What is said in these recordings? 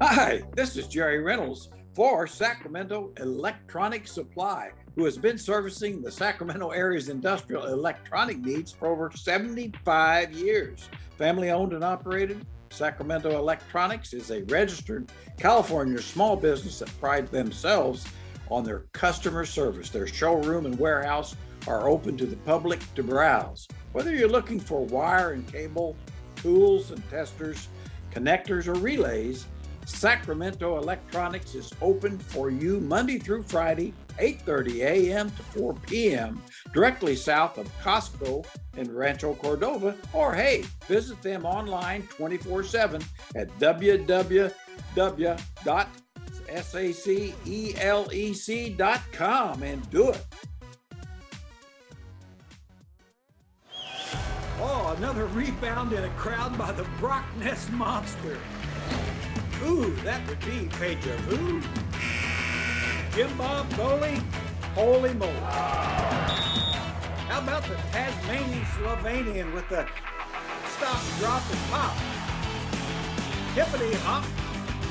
Hi, this is Jerry Reynolds for Sacramento Electronic Supply, who has been servicing the Sacramento area's industrial electronic needs for over 75 years. Family owned and operated, Sacramento Electronics is a registered California small business that pride themselves on their customer service. Their showroom and warehouse are open to the public to browse. Whether you're looking for wire and cable, tools and testers, connectors, or relays, Sacramento Electronics is open for you Monday through Friday, 8:30 a.m. to 4 p.m. directly south of Costco in Rancho Cordova or hey, visit them online 24/7 at www.sacelec.com and do it. Oh, another rebound in a crowd by the Brock Nest Monster. Ooh, that would be deja vu. Jim Bob Foley, holy moly. How about the Tasmanian Slovenian with the stop, drop, and pop? Hippity hop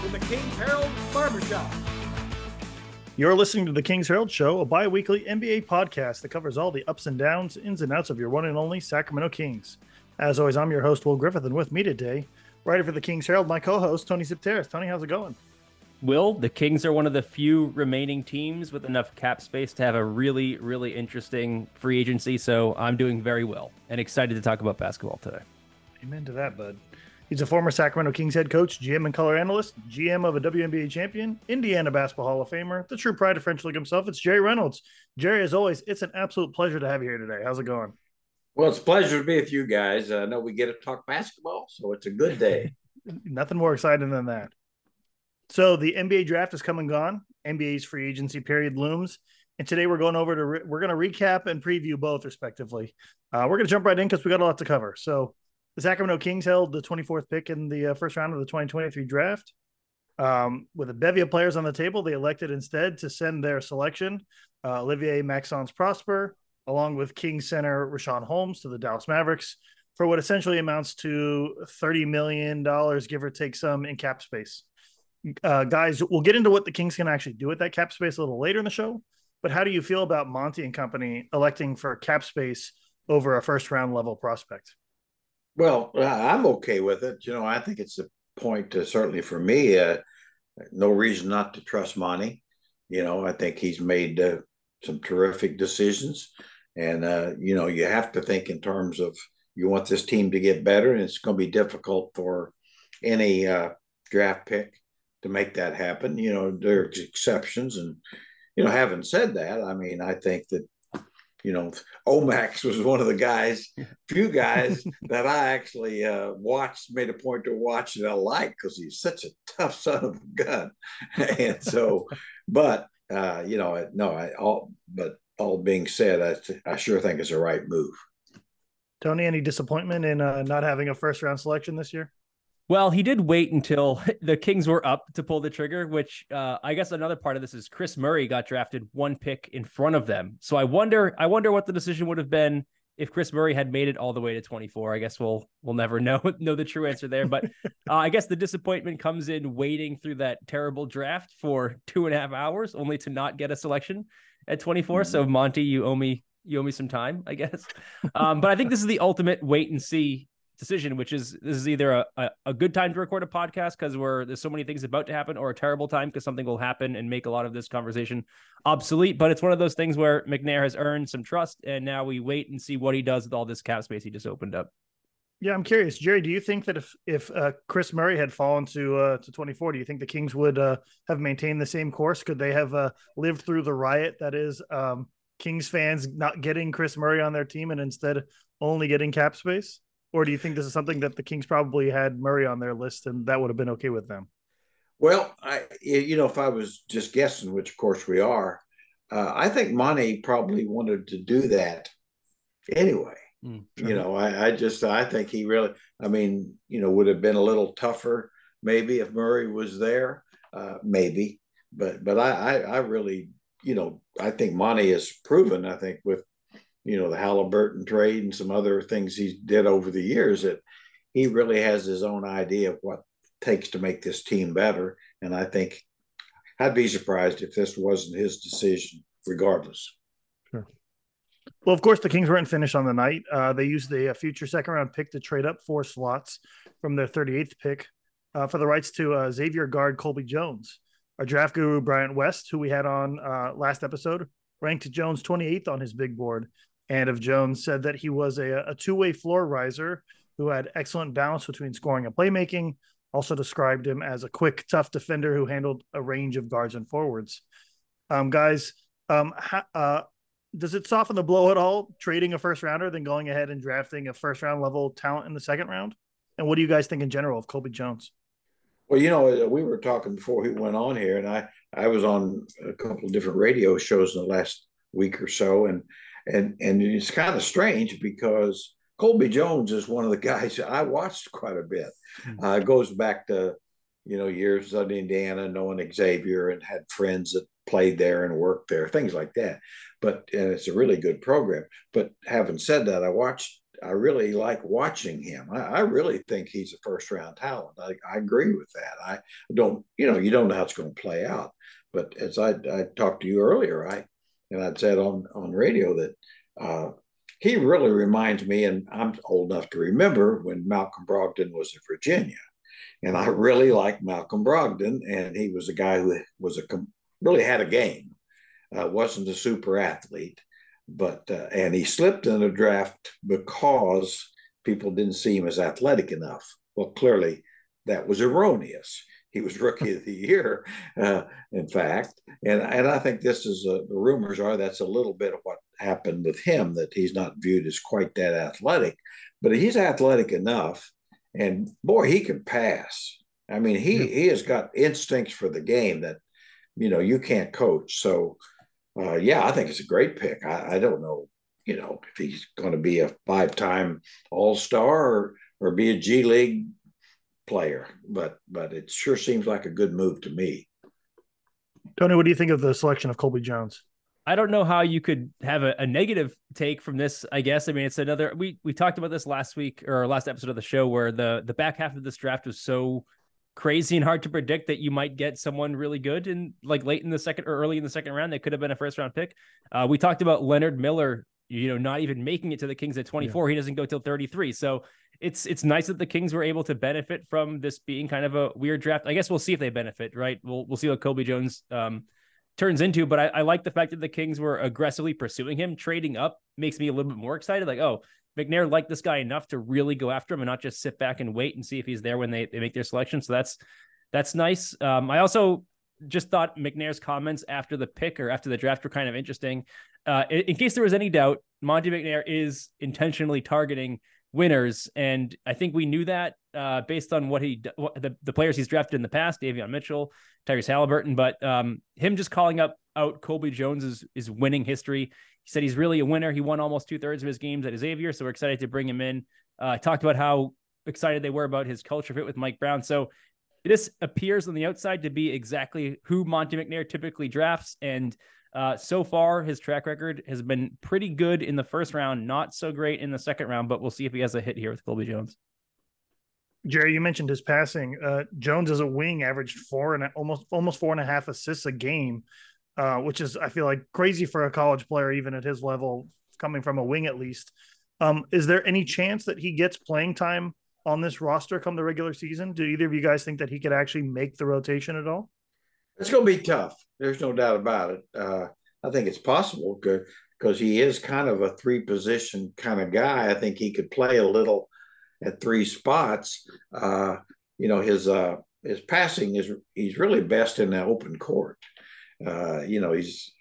to the King's Herald Barbershop. You're listening to the King's Herald Show, a bi weekly NBA podcast that covers all the ups and downs, ins and outs of your one and only Sacramento Kings. As always, I'm your host, Will Griffith, and with me today writer for the King's Herald, my co-host Tony Xypteras. Tony, how's it going? Will the Kings are one of the few remaining teams with enough cap space to have a really, really interesting free agency. So I'm doing very well and excited to talk about basketball today. Amen to that, bud. He's a former Sacramento Kings head coach, GM and color analyst, GM of a WNBA champion, Indiana Basketball Hall of Famer, the true pride of French Lick himself. It's Jerry Reynolds. Jerry, as always, it's an absolute pleasure to have you here today. How's it going? Well, it's a pleasure to be with you guys. I know we get to talk basketball, so it's a good day. Nothing more exciting than that. So the NBA draft is come and gone. NBA's free agency period looms, and today we're going over to re- we're going to recap and preview both respectively. Uh, we're going to jump right in because we got a lot to cover. So the Sacramento Kings held the 24th pick in the uh, first round of the 2023 draft. Um, with a bevy of players on the table, they elected instead to send their selection, uh, Olivier Maxence Prosper, along with King center Richaun Holmes to the Dallas Mavericks for what essentially amounts to $30 million, give or take some in cap space. Uh, guys, we'll get into what the Kings can actually do with that cap space a little later in the show. But how do you feel about Monty and company electing for cap space over a first round level prospect? Well, I'm okay with it. You know, I think it's a point, to, certainly for me, uh, no reason not to trust Monty. You know, I think he's made uh, some terrific decisions. And, uh, you know, you have to think in terms of you want this team to get better, and it's going to be difficult for any uh, draft pick to make that happen. You know, there's exceptions. And, you know, having said that, I mean, I think that, you know, Omax was one of the guys, few guys that I actually uh, watched, made a point to watch that I like because he's such a tough son of a gun. and so, but, uh, you know, no, I all, but all being said, I, I sure think it's a right move. Tony, any disappointment in uh, not having a first round selection this year? Well, he did wait until the Kings were up to pull the trigger, which uh, I guess another part of this is Kris Murray got drafted one pick in front of them. So I wonder, I wonder what the decision would have been if Kris Murray had made it all the way to 24. I guess we'll we'll never know know the true answer there. But uh, I guess the disappointment comes in waiting through that terrible draft for two and a half hours, only to not get a selection at 24. Mm-hmm. So Monty, you owe me you owe me some time, I guess. Um, but I think this is the ultimate wait and see decision, which is this is either a, a, a good time to record a podcast because we're there's so many things about to happen, or a terrible time because something will happen and make a lot of this conversation obsolete. But it's one of those things where McNair has earned some trust, and now we wait and see what he does with all this cap space he just opened up. Yeah, I'm curious, Jerry. Do you think that if if uh, Kris Murray had fallen to uh, to 24, do you think the Kings would uh, have maintained the same course? Could they have uh, lived through the riot that is um, Kings fans not getting Kris Murray on their team and instead only getting cap space? Or do you think this is something that the Kings probably had Murray on their list and that would have been okay with them? Well, I you know if I was just guessing, which of course we are, uh, I think Monty probably wanted to do that anyway. Mm, You know, I, I just I think he really, I mean, you know, would have been a little tougher maybe if Murray was there, uh, maybe, but but I, I I really you know, I think Monty has proven, I think, with, you know, the Halliburton trade and some other things he did over the years that he really has his own idea of what takes to make this team better. And I think I'd be surprised if this wasn't his decision, regardless. Sure. Well, of course, the Kings weren't finished on the night. Uh, they used the future second round pick to trade up four slots from their 38th pick uh, for the rights to uh, Xavier guard Colby Jones. Our draft guru, Bryant West, who we had on uh, last episode, ranked Jones 28th on his big board. And of Jones said that he was a, a two way floor raiser who had excellent balance between scoring and playmaking. Also described him as a quick, tough defender who handled a range of guards and forwards. Um, guys, um, ha- uh, does it soften the blow at all trading a first rounder than going ahead and drafting a first round level talent in the second round? And what do you guys think in general of Colby Jones? Well, you know, we were talking before he went on here, and I I was on a couple of different radio shows in the last week or so, and and and it's kind of strange because Colby Jones is one of the guys I watched quite a bit. Mm-hmm. Uh, goes back to you know years of Indiana, knowing Xavier, and had friends that played there and worked there, things like that. But and it's a really good program. But having said that, I watched I really like watching him. I, I, really think he's a first round talent. I, I, agree with that. I don't, you know, you don't know how it's going to play out. But as I, I talked to you earlier, I and I'd said on on radio that uh, he really reminds me, and I'm old enough to remember when Malcolm Brogdon was in Virginia, and I really liked Malcolm Brogdon, and he was a guy who was a really had a game, uh, wasn't a super athlete but uh, and he slipped in the draft because people didn't see him as athletic enough. Well, clearly that was erroneous. He was rookie of the year, uh, in fact, and and I think this is a, the rumors are that's a little bit of what happened with him that he's not viewed as quite that athletic, but he's athletic enough, and boy, he can pass. I mean, he he has got instincts for the game that you know you can't coach. So uh, yeah, I think it's a great pick. I, I don't know, you know, if he's going to be a five-time All-Star or, or be a G League player, but but it sure seems like a good move to me. Tony, what do you think of the selection of Colby Jones? I don't know how you could have a, a, negative take from this. I guess I mean it's another. We we talked about this last week or last episode of the show where the the back half of this draft was so crazy and hard to predict that you might get someone really good in like late in the second or early in the second round that could have been a first round pick. Uh, we talked about Leonard Miller, you know, not even making it to the Kings at 24. Yeah. He doesn't go till 33. So it's it's nice that the Kings were able to benefit from this being kind of a weird draft. I guess we'll see if they benefit, right? We'll we'll see what Colby Jones um, turns into. But I, I like the fact that the Kings were aggressively pursuing him. Trading up makes me a little bit more excited. Like, oh, McNair liked this guy enough to really go after him and not just sit back and wait and see if he's there when they, they make their selection. So that's that's nice. Um, I also just thought McNair's comments after the pick or after the draft were kind of interesting. Uh, in, in, case there was any doubt, Monty McNair is intentionally targeting winners, and I think we knew that uh, based on what he what the, the players he's drafted in the past, Davion Mitchell, Tyrese Halliburton, but um, him just calling up out Colby Jones is, is winning history. He said he's really a winner. He won almost two thirds of his games at Xavier, so we're excited to bring him in. Uh, talked about how excited they were about his culture fit with Mike Brown. So this appears on the outside to be exactly who Monty McNair typically drafts, and uh, so far his track record has been pretty good in the first round, not so great in the second round. But we'll see if he has a hit here with Colby Jones. Jerry, you mentioned his passing. Uh, Jones as a wing averaged four and almost almost four and a half assists a game uh, which is I feel like crazy for a college player, even at his level, coming from a wing at least. Um, is there any chance that he gets playing time on this roster come the regular season? Do either of you guys think that he could actually make the rotation at all? It's going to be tough. There's no doubt about it. Uh, I think it's possible because he is kind of a three position kind of guy. I think he could play a little at three spots. Uh, you know, his uh, his passing is he's really best in the open court uh, you know, he's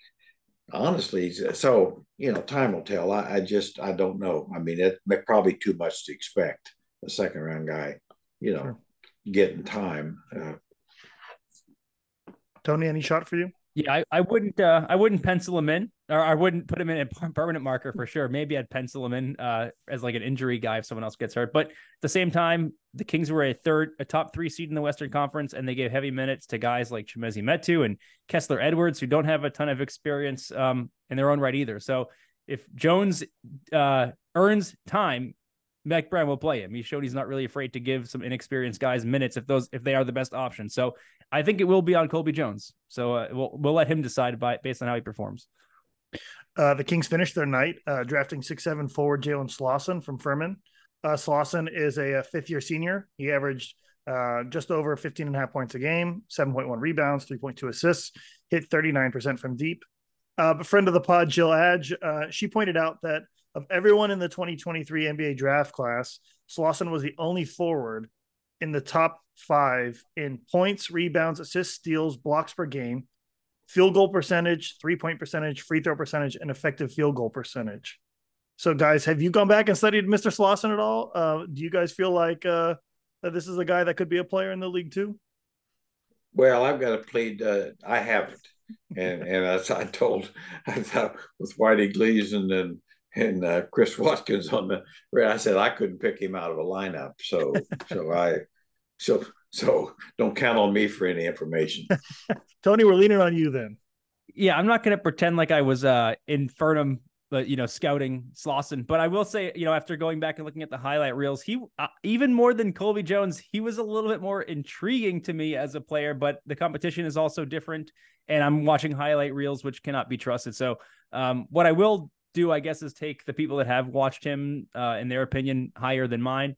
honestly so you know time will tell I, I, just i don't know i mean it probably too much to expect a second round guy you know sure. getting time uh, tony any shot for you yeah, I, I wouldn't uh, I wouldn't pencil him in, or I wouldn't put him in a permanent marker for sure. Maybe I'd pencil him in uh, as like an injury guy if someone else gets hurt. But at the same time, the Kings were a third, a top three seed in the Western Conference, and they gave heavy minutes to guys like Chimezie Metu and Kessler Edwards, who don't have a ton of experience um, in their own right either. So if Jones uh, earns time, Brown will play him. He showed he's not really afraid to give some inexperienced guys minutes if those if they are the best option. So I think it will be on Colby Jones. So uh, we'll we'll let him decide by based on how he performs. Uh, the Kings finished their night uh, drafting six seven forward Jalen Slawson from Furman. Uh, Slawson is a, a fifth year senior. He averaged uh, just over 15 and a half points a game, 7.1 rebounds, 3.2 assists, hit 39% from deep. Uh, but friend of the pod, Jill Adge, uh, she pointed out that of everyone in the 2023 NBA draft class, Slawson was the only forward in the top five in points, rebounds, assists, steals, blocks per game, field goal percentage, three point percentage, free throw percentage, and effective field goal percentage. So, guys, have you gone back and studied Mr. Slawson at all? Uh, do you guys feel like uh, that this is a guy that could be a player in the league too? Well, I've got to plead. Uh, I haven't, and and as I told, I thought with Whitey Gleason and and uh, Chris Watkins on the, right. I said I couldn't pick him out of a lineup. So so I, so so don't count on me for any information. Tony, we're leaning on you then. Yeah, I'm not going to pretend like I was uh, in Furman but you know, scouting Slawson. But I will say, you know, after going back and looking at the highlight reels, he uh, even more than Colby Jones, he was a little bit more intriguing to me as a player. But the competition is also different, and I'm watching highlight reels, which cannot be trusted. So, um, what I will do, I guess, is take the people that have watched him, uh, in their opinion, higher than mine.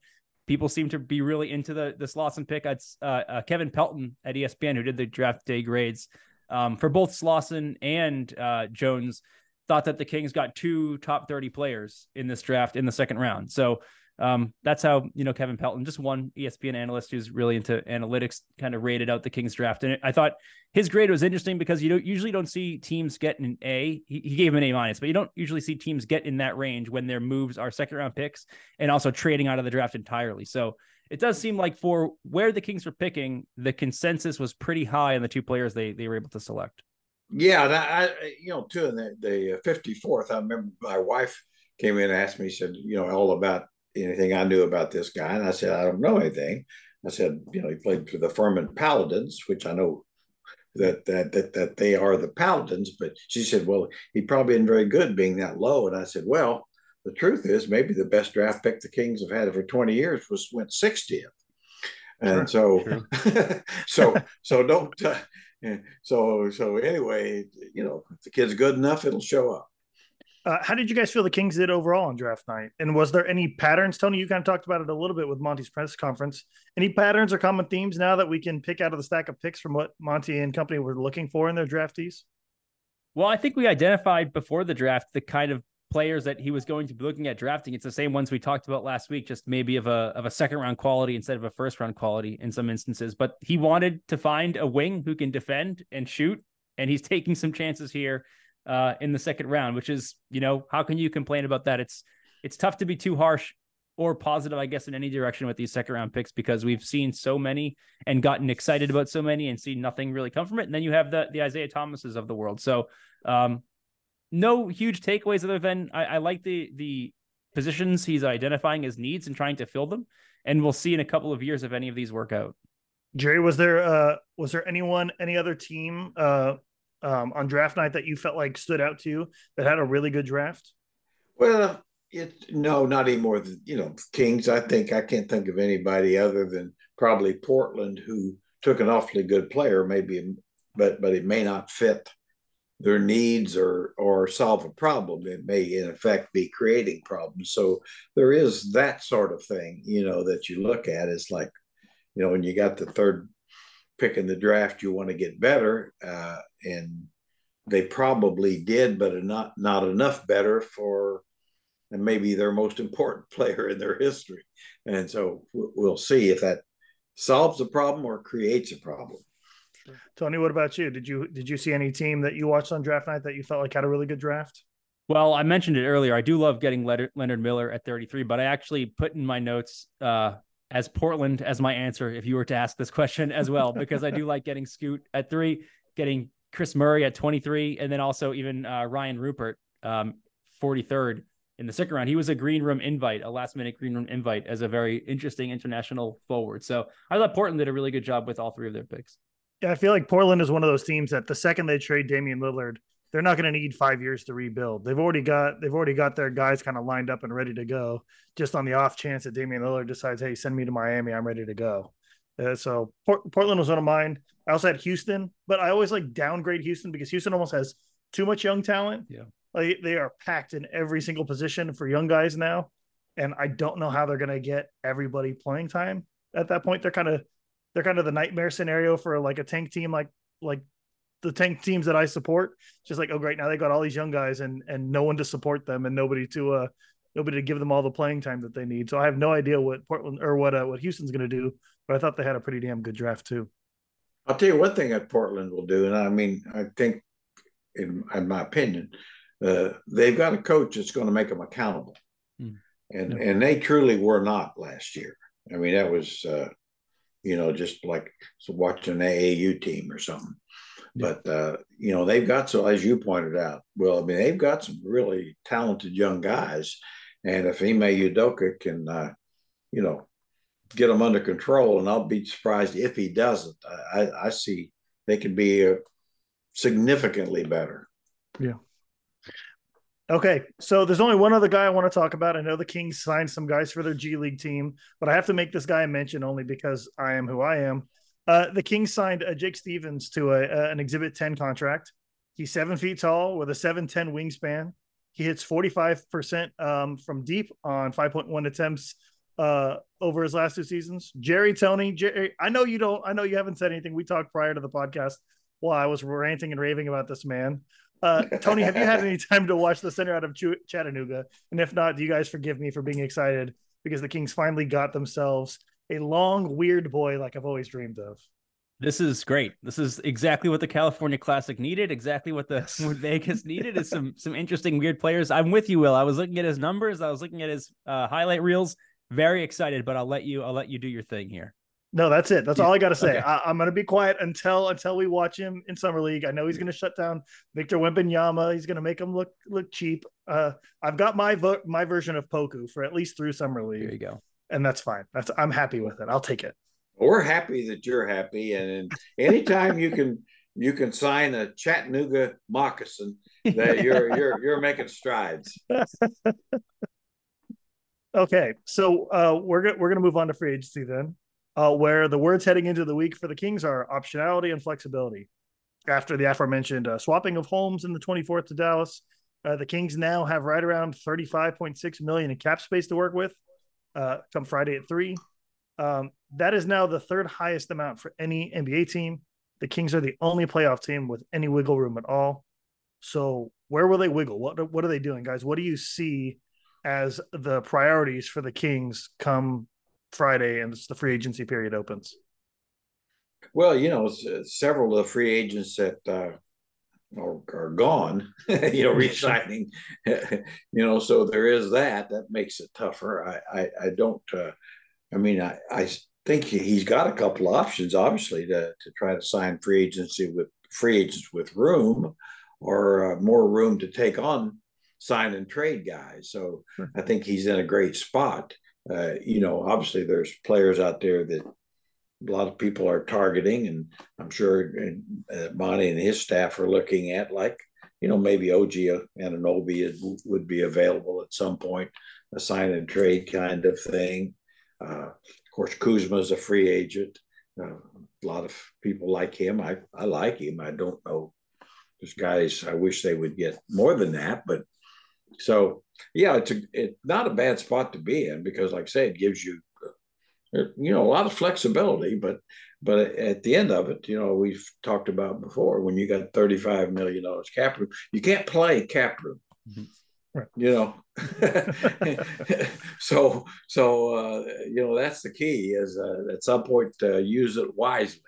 People seem to be really into the the Slawson pick. It's uh, uh, Kevin Pelton at ESPN who did the draft day grades um, for both Slawson and uh, Jones thought that the Kings got two top 30 players in this draft in the second round. So um, that's how, you know, Kevin Pelton, just one ESPN analyst who's really into analytics, kind of rated out the Kings draft. And I thought his grade was interesting because you don't usually don't see teams get an A. He, he gave him an A minus, but you don't usually see teams get in that range when their moves are second round picks and also trading out of the draft entirely. So it does seem like for where the Kings were picking, the consensus was pretty high on the two players they, they were able to select. Yeah, I, you know, too, in the, the 54th, I remember my wife came in and asked me, said, you know, all about anything I knew about this guy. And I said, I don't know anything. I said, you know, he played for the Furman Paladins, which I know that that that that they are the Paladins. But she said, well, he probably isn't very good being that low. And I said, well, the truth is, maybe the best draft pick the Kings have had for 20 years was went 60th. And sure, so, sure. so, so don't, uh, so so anyway, you know, if the kid's good enough, it'll show up. Uh, how did you guys feel the Kings did overall on draft night? And was there any patterns? Tony, you kind of talked about it a little bit with Monty's press conference. Any patterns or common themes now that we can pick out of the stack of picks from what Monty and company were looking for in their draftees? Well, I think we identified before the draft the kind of players that he was going to be looking at drafting. It's the same ones we talked about last week, just maybe of a of a second round quality instead of a first round quality in some instances. But he wanted to find a wing who can defend and shoot, and he's taking some chances here uh, in the second round, which is you know how can you complain about that? It's it's tough to be too harsh or positive, I guess, in any direction with these second round picks because we've seen so many and gotten excited about so many and seen nothing really come from it. And then you have the the Isaiah Thomases of the world. So um, no huge takeaways other than I, I like the the positions he's identifying as needs and trying to fill them. And we'll see in a couple of years if any of these work out. Jerry, was there uh was there anyone, any other team uh um on draft night that you felt like stood out to you that had a really good draft? Well, it no, not anymore than you know, Kings. I think I can't think of anybody other than probably Portland who took an awfully good player, maybe but but it may not fit their needs or or solve a problem it may in effect be creating problems so there is that sort of thing you know that you look at is like you know when you got the third pick in the draft you want to get better uh, and they probably did but not not enough better for and maybe their most important player in their history and so we'll see if that solves a problem or creates a problem Tony, what about you? Did you did you see any team that you watched on draft night that you felt like had a really good draft? Well, I mentioned it earlier. I do love getting Leonard Miller at 33, but I actually put in my notes uh, as Portland as my answer if you were to ask this question as well, because I do like getting Scoot at three, getting Kris Murray at 23, and then also even uh, Rayan Rupert, um, 43rd in the second round. He was a green room invite, a last minute green room invite as a very interesting international forward. So I thought Portland did a really good job with all three of their picks. Yeah, I feel like Portland is one of those teams that the second they trade Damian Lillard, they're not going to need five years to rebuild. They've already got they've already got their guys kind of lined up and ready to go. Just on the off chance that Damian Lillard decides, hey, send me to Miami, I'm ready to go. Uh, so Port- Portland was one of mine. I also had Houston, but I always like downgrade Houston because Houston almost has too much young talent. Yeah, like they are packed in every single position for young guys now, and I don't know how they're going to get everybody playing time at that point. They're kind of they're kind of the nightmare scenario for like a tank team like like the tank teams that I support. Just like, oh great, now they got all these young guys and and no one to support them and nobody to uh nobody to give them all the playing time that they need. So I have no idea what Portland or what uh, what Houston's going to do, but I thought they had a pretty damn good draft too. I'll tell you one thing that Portland will do, and I mean, I think, in, in my opinion, uh, they've got a coach that's going to make them accountable, mm. and yeah. and they truly were not last year. I mean, that was, uh, you know, just like so watching an AAU team or something. Yeah. But uh, you know, they've got so as you pointed out. Well, I mean, they've got some really talented young guys, and if Ime Udoka can, uh, you know, get them under control, and I'll be surprised if he doesn't. I, I see they could be uh, significantly better. Yeah. Okay, so there's only one other guy I want to talk about. I know the Kings signed some guys for their G League team, but I have to make this guy a mention only because I am who I am. Uh, the Kings signed uh, Jake Stephens to a, uh, an Exhibit 10 contract. He's seven feet tall with a 7'10 wingspan. He hits 45% um, from deep on 5.1 attempts uh, over his last two seasons. Jerry Tony, Jerry, I know you don't, I know you haven't said anything. We talked prior to the podcast while I was ranting and raving about this man. Uh, Tony, have you had any time to watch the center out of Ch- Chattanooga? And if not, do you guys forgive me for being excited because the Kings finally got themselves a long, weird boy like I've always dreamed of. This is great. This is exactly what the California Classic needed. Exactly what the what Vegas needed is some some interesting weird players. I'm with you, Will. I was looking at his numbers. I was looking at his uh, highlight reels. Very excited, but I'll let you. I'll let you do your thing here. No, that's it. That's all I got to say. Okay. I, am going to be quiet until until we watch him in summer league. I know he's going to shut down Victor Wembanyama. He's going to make him look look cheap. Uh, I've got my vo- my version of Poku for at least through summer league. There you go. And that's fine. That's I'm happy with it. I'll take it. We're happy that you're happy, and anytime you can you can sign a Chattanooga moccasin, that you're you're you're making strides. okay, so uh, we're gonna we're gonna move on to free agency then uh, where the words heading into the week for the Kings are optionality and flexibility. After the aforementioned uh, swapping of Holmes in the 24th to Dallas, uh, the Kings now have right around 35.6 million in cap space to work with. Uh, come Friday at three, um, that is now the third highest amount for any NBA team. The Kings are the only playoff team with any wiggle room at all. So where will they wiggle? What what are they doing, guys? What do you see as the priorities for the Kings come Friday and the free agency period opens? Well, you know, several of the free agents that uh, are, are gone, you know, resigning, you know, so there is that. That makes it tougher. I, I, I don't. Uh, I mean, I, I think he's got a couple of options, obviously, to to try to sign free agency with free agents with room or uh, more room to take on sign and trade guys. So sure. I think he's in a great spot uh, you know, obviously there's players out there that a lot of people are targeting, and I'm sure uh, Monty and his staff are looking at, like, you know, maybe OG Anunoby would be available at some point, a sign and trade kind of thing. Uh, of course, Kuzma is a free agent. Uh, a lot of people like him. I, I like him. I don't know. There's guys I wish they would get more than that, but so yeah, it's a, it's not a bad spot to be in because, like I say, it gives you uh, you know a lot of flexibility. But but at the end of it, you know, we've talked about before when you got thirty five million dollars cap room, you can't play cap room. Mm-hmm. Right. You know, so so uh, you know that's the key is uh, at some point uh, use it wisely.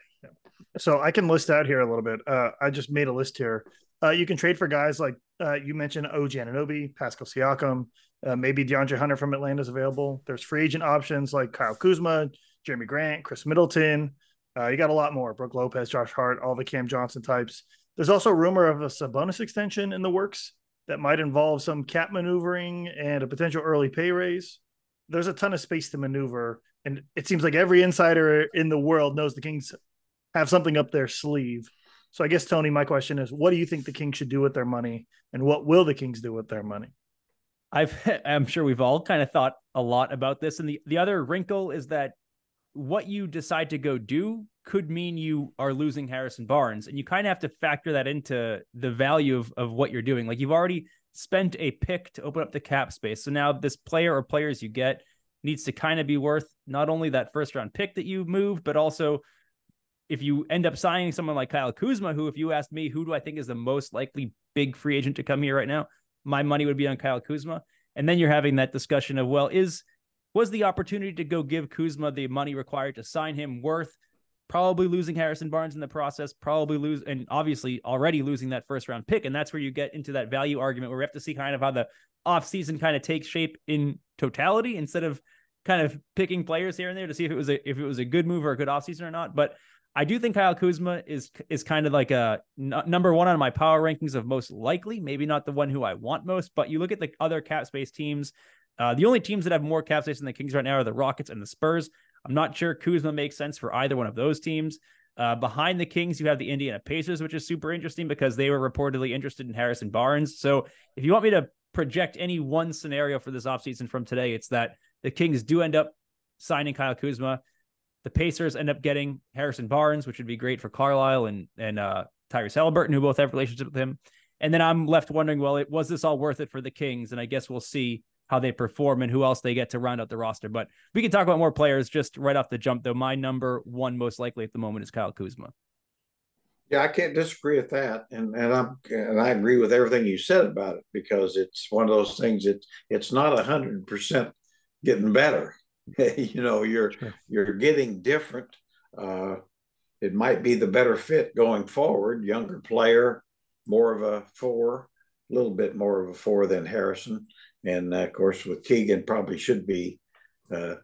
So I can list out here a little bit. Uh, I just made a list here. Uh, you can trade for guys like uh, you mentioned OG Anunoby, Pascal Siakam, uh, maybe DeAndre Hunter from Atlanta is available. There's free agent options like Kyle Kuzma, Jerami Grant, Khris Middleton. Uh, you got a lot more. Brook Lopez, Josh Hart, all the Cam Johnson types. There's also rumor of a Sabonis extension in the works that might involve some cap maneuvering and a potential early pay raise. There's a ton of space to maneuver, and it seems like every insider in the world knows the Kings have something up their sleeve. So I guess Tony, my question is, what do you think the Kings should do with their money, and what will the Kings do with their money? I've I'm sure we've all kind of thought a lot about this, and the the other wrinkle is that what you decide to go do could mean you are losing Harrison Barnes, and you kind of have to factor that into the value of of what you're doing. Like you've already spent a pick to open up the cap space, so now this player or players you get needs to kind of be worth not only that first round pick that you moved, but also if you end up signing someone like Kyle Kuzma, who, if you asked me, who do I think is the most likely big free agent to come here right now? My money would be on Kyle Kuzma. And then you're having that discussion of, well, is was the opportunity to go give Kuzma the money required to sign him worth probably losing Harrison Barnes in the process, probably lose, and obviously already losing that first round pick. And that's where you get into that value argument where we have to see kind of how the offseason kind of takes shape in totality instead of kind of picking players here and there to see if it was a if it was a good move or a good offseason or not. But I do think Kyle Kuzma is is kind of like a n- number one on my power rankings of most likely. Maybe not the one who I want most, but you look at the other cap space teams. Uh, the only teams that have more cap space than the Kings right now are the Rockets and the Spurs. I'm not sure Kuzma makes sense for either one of those teams. Uh, behind the Kings, you have the Indiana Pacers, which is super interesting because they were reportedly interested in Harrison Barnes. So if you want me to project any one scenario for this offseason from today, it's that the Kings do end up signing Kyle Kuzma. The Pacers end up getting Harrison Barnes, which would be great for Carlisle and and uh, Tyrese Halliburton, who both have relationships with him. And then I'm left wondering, well, it, was this all worth it for the Kings? And I guess we'll see how they perform and who else they get to round out the roster. But we can talk about more players just right off the jump, though. My number one most likely at the moment is Kyle Kuzma. Yeah, I can't disagree with that, and and I'm and I agree with everything you said about it because it's one of those things. It's it's not hundred percent getting better. you know, you're sure. you're getting different. Uh, it might be the better fit going forward. Younger player, more of a four, a little bit more of a four than Harrison, and uh, of course with Keegan probably should be, uh,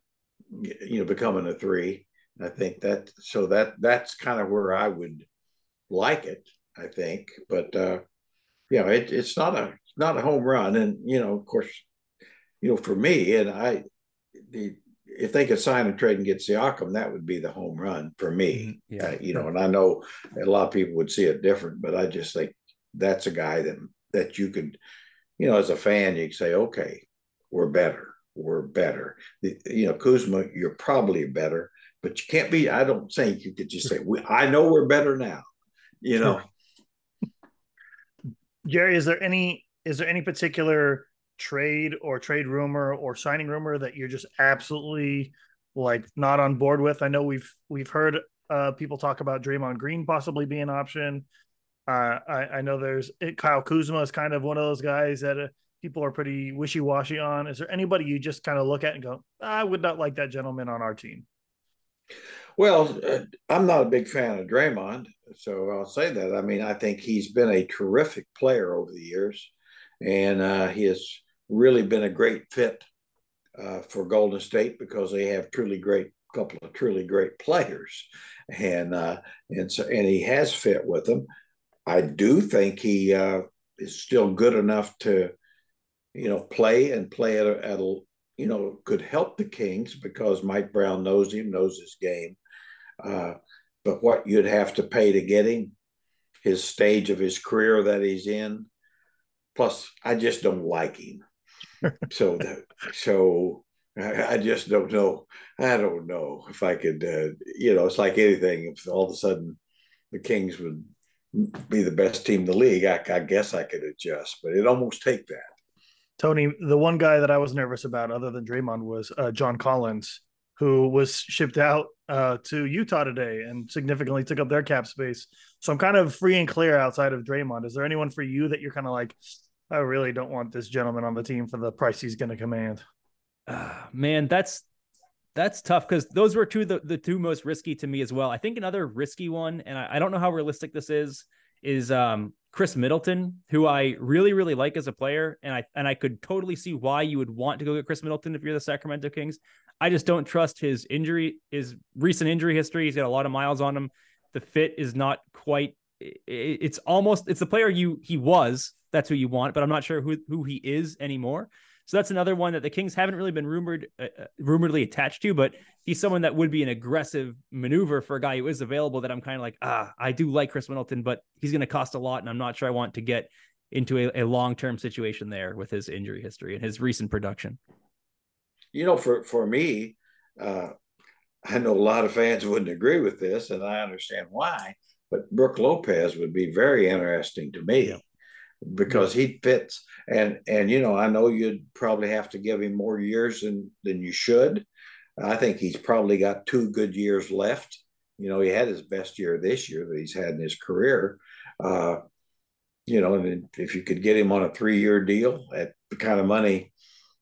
you know, becoming a three. I think that so that that's kind of where I would like it. I think, but uh, you know, it, it's not a not a home run, and you know, of course, you know, for me, and I, the if they could sign and trade and get Siakam, that would be the home run for me. Mm-hmm. Yeah, uh, you know, and I know a lot of people would see it different, but I just think that's a guy that that you could, you know, as a fan, you could say, okay, we're better, we're better. The, you know, Kuzma, you're probably better, but you can't be. I don't think you could just say, we, I know we're better now. You know, Jerry, is there any is there any particular trade or trade rumor or signing rumor that you're just absolutely like not on board with? I know we've we've heard uh, people talk about Draymond Green possibly being an option. Uh, I, I know there's Kyle Kuzma is kind of one of those guys that uh, people are pretty wishy washy on. Is there anybody you just kind of look at and go, I would not like that gentleman on our team? Well, uh, I'm not a big fan of Draymond, so I'll say that. I mean, I think he's been a terrific player over the years, and uh, he has really been a great fit uh, for Golden State because they have truly great couple of truly great players, and uh, and so and he has fit with them. I do think he uh, is still good enough to, you know, play and play at a, at a you know could help the Kings because Mike Brown knows him, knows his game. Uh, but what you'd have to pay to get him, his stage of his career that he's in, plus I just don't like him so that, so I, I, just don't know. I don't know if I could. Uh, you know, it's like anything. If all of a sudden the Kings would be the best team in the league, I, I guess I could adjust. But it almost take that. Tony, the one guy that I was nervous about, other than Draymond, was uh, John Collins, who was shipped out uh, to Utah today and significantly took up their cap space. So I'm kind of free and clear outside of Draymond. Is there anyone for you that you're kind of like, I really don't want this gentleman on the team for the price he's going to command. Uh, man, that's that's tough because those were two the, the two most risky to me as well. I think another risky one, and I, I don't know how realistic this is, is um, Khris Middleton, who I really really like as a player, and I and I could totally see why you would want to go get Khris Middleton if you're the Sacramento Kings. I just don't trust his injury, his recent injury history. He's got a lot of miles on him. The fit is not quite. It's almost it's the player you he was that's who you want, but I'm not sure who who he is anymore. So that's another one that the Kings haven't really been rumored, uh, uh rumoredly attached to, but he's someone that would be an aggressive maneuver for a guy who is available. That I'm kind of like, ah, I do like Khris Middleton, but he's going to cost a lot, and I'm not sure I want to get into a, a long term situation there with his injury history and his recent production. You know, for for me, uh, I know a lot of fans wouldn't agree with this, and I understand why. But Brook Lopez would be very interesting to me. Yeah because he fits and and you know I know you'd probably have to give him more years than than you should. I think he's probably got two good years left. You know, he had his best year this year that he's had in his career. Uh, you know, and if you could get him on a three-year deal at the kind of money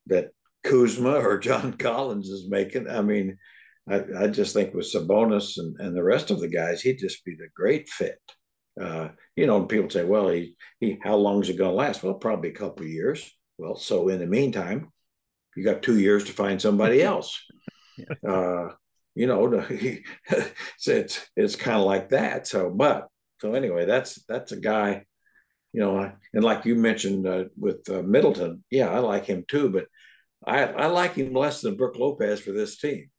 that Kuzma or John Collins is making, I mean, I, I just think with Sabonis and, and the rest of the guys, he'd just be the great fit. Uh, you know, people say, well, he, he how long is it going to last? Well, probably a couple of years. Well, so in the meantime, you got two years to find somebody else. uh, you know, it's it's, it's kind of like that. So, but so anyway, that's that's a guy, you know, and like you mentioned uh, with uh, Middleton, yeah, I like him too, but I I like him less than Brook Lopez for this team.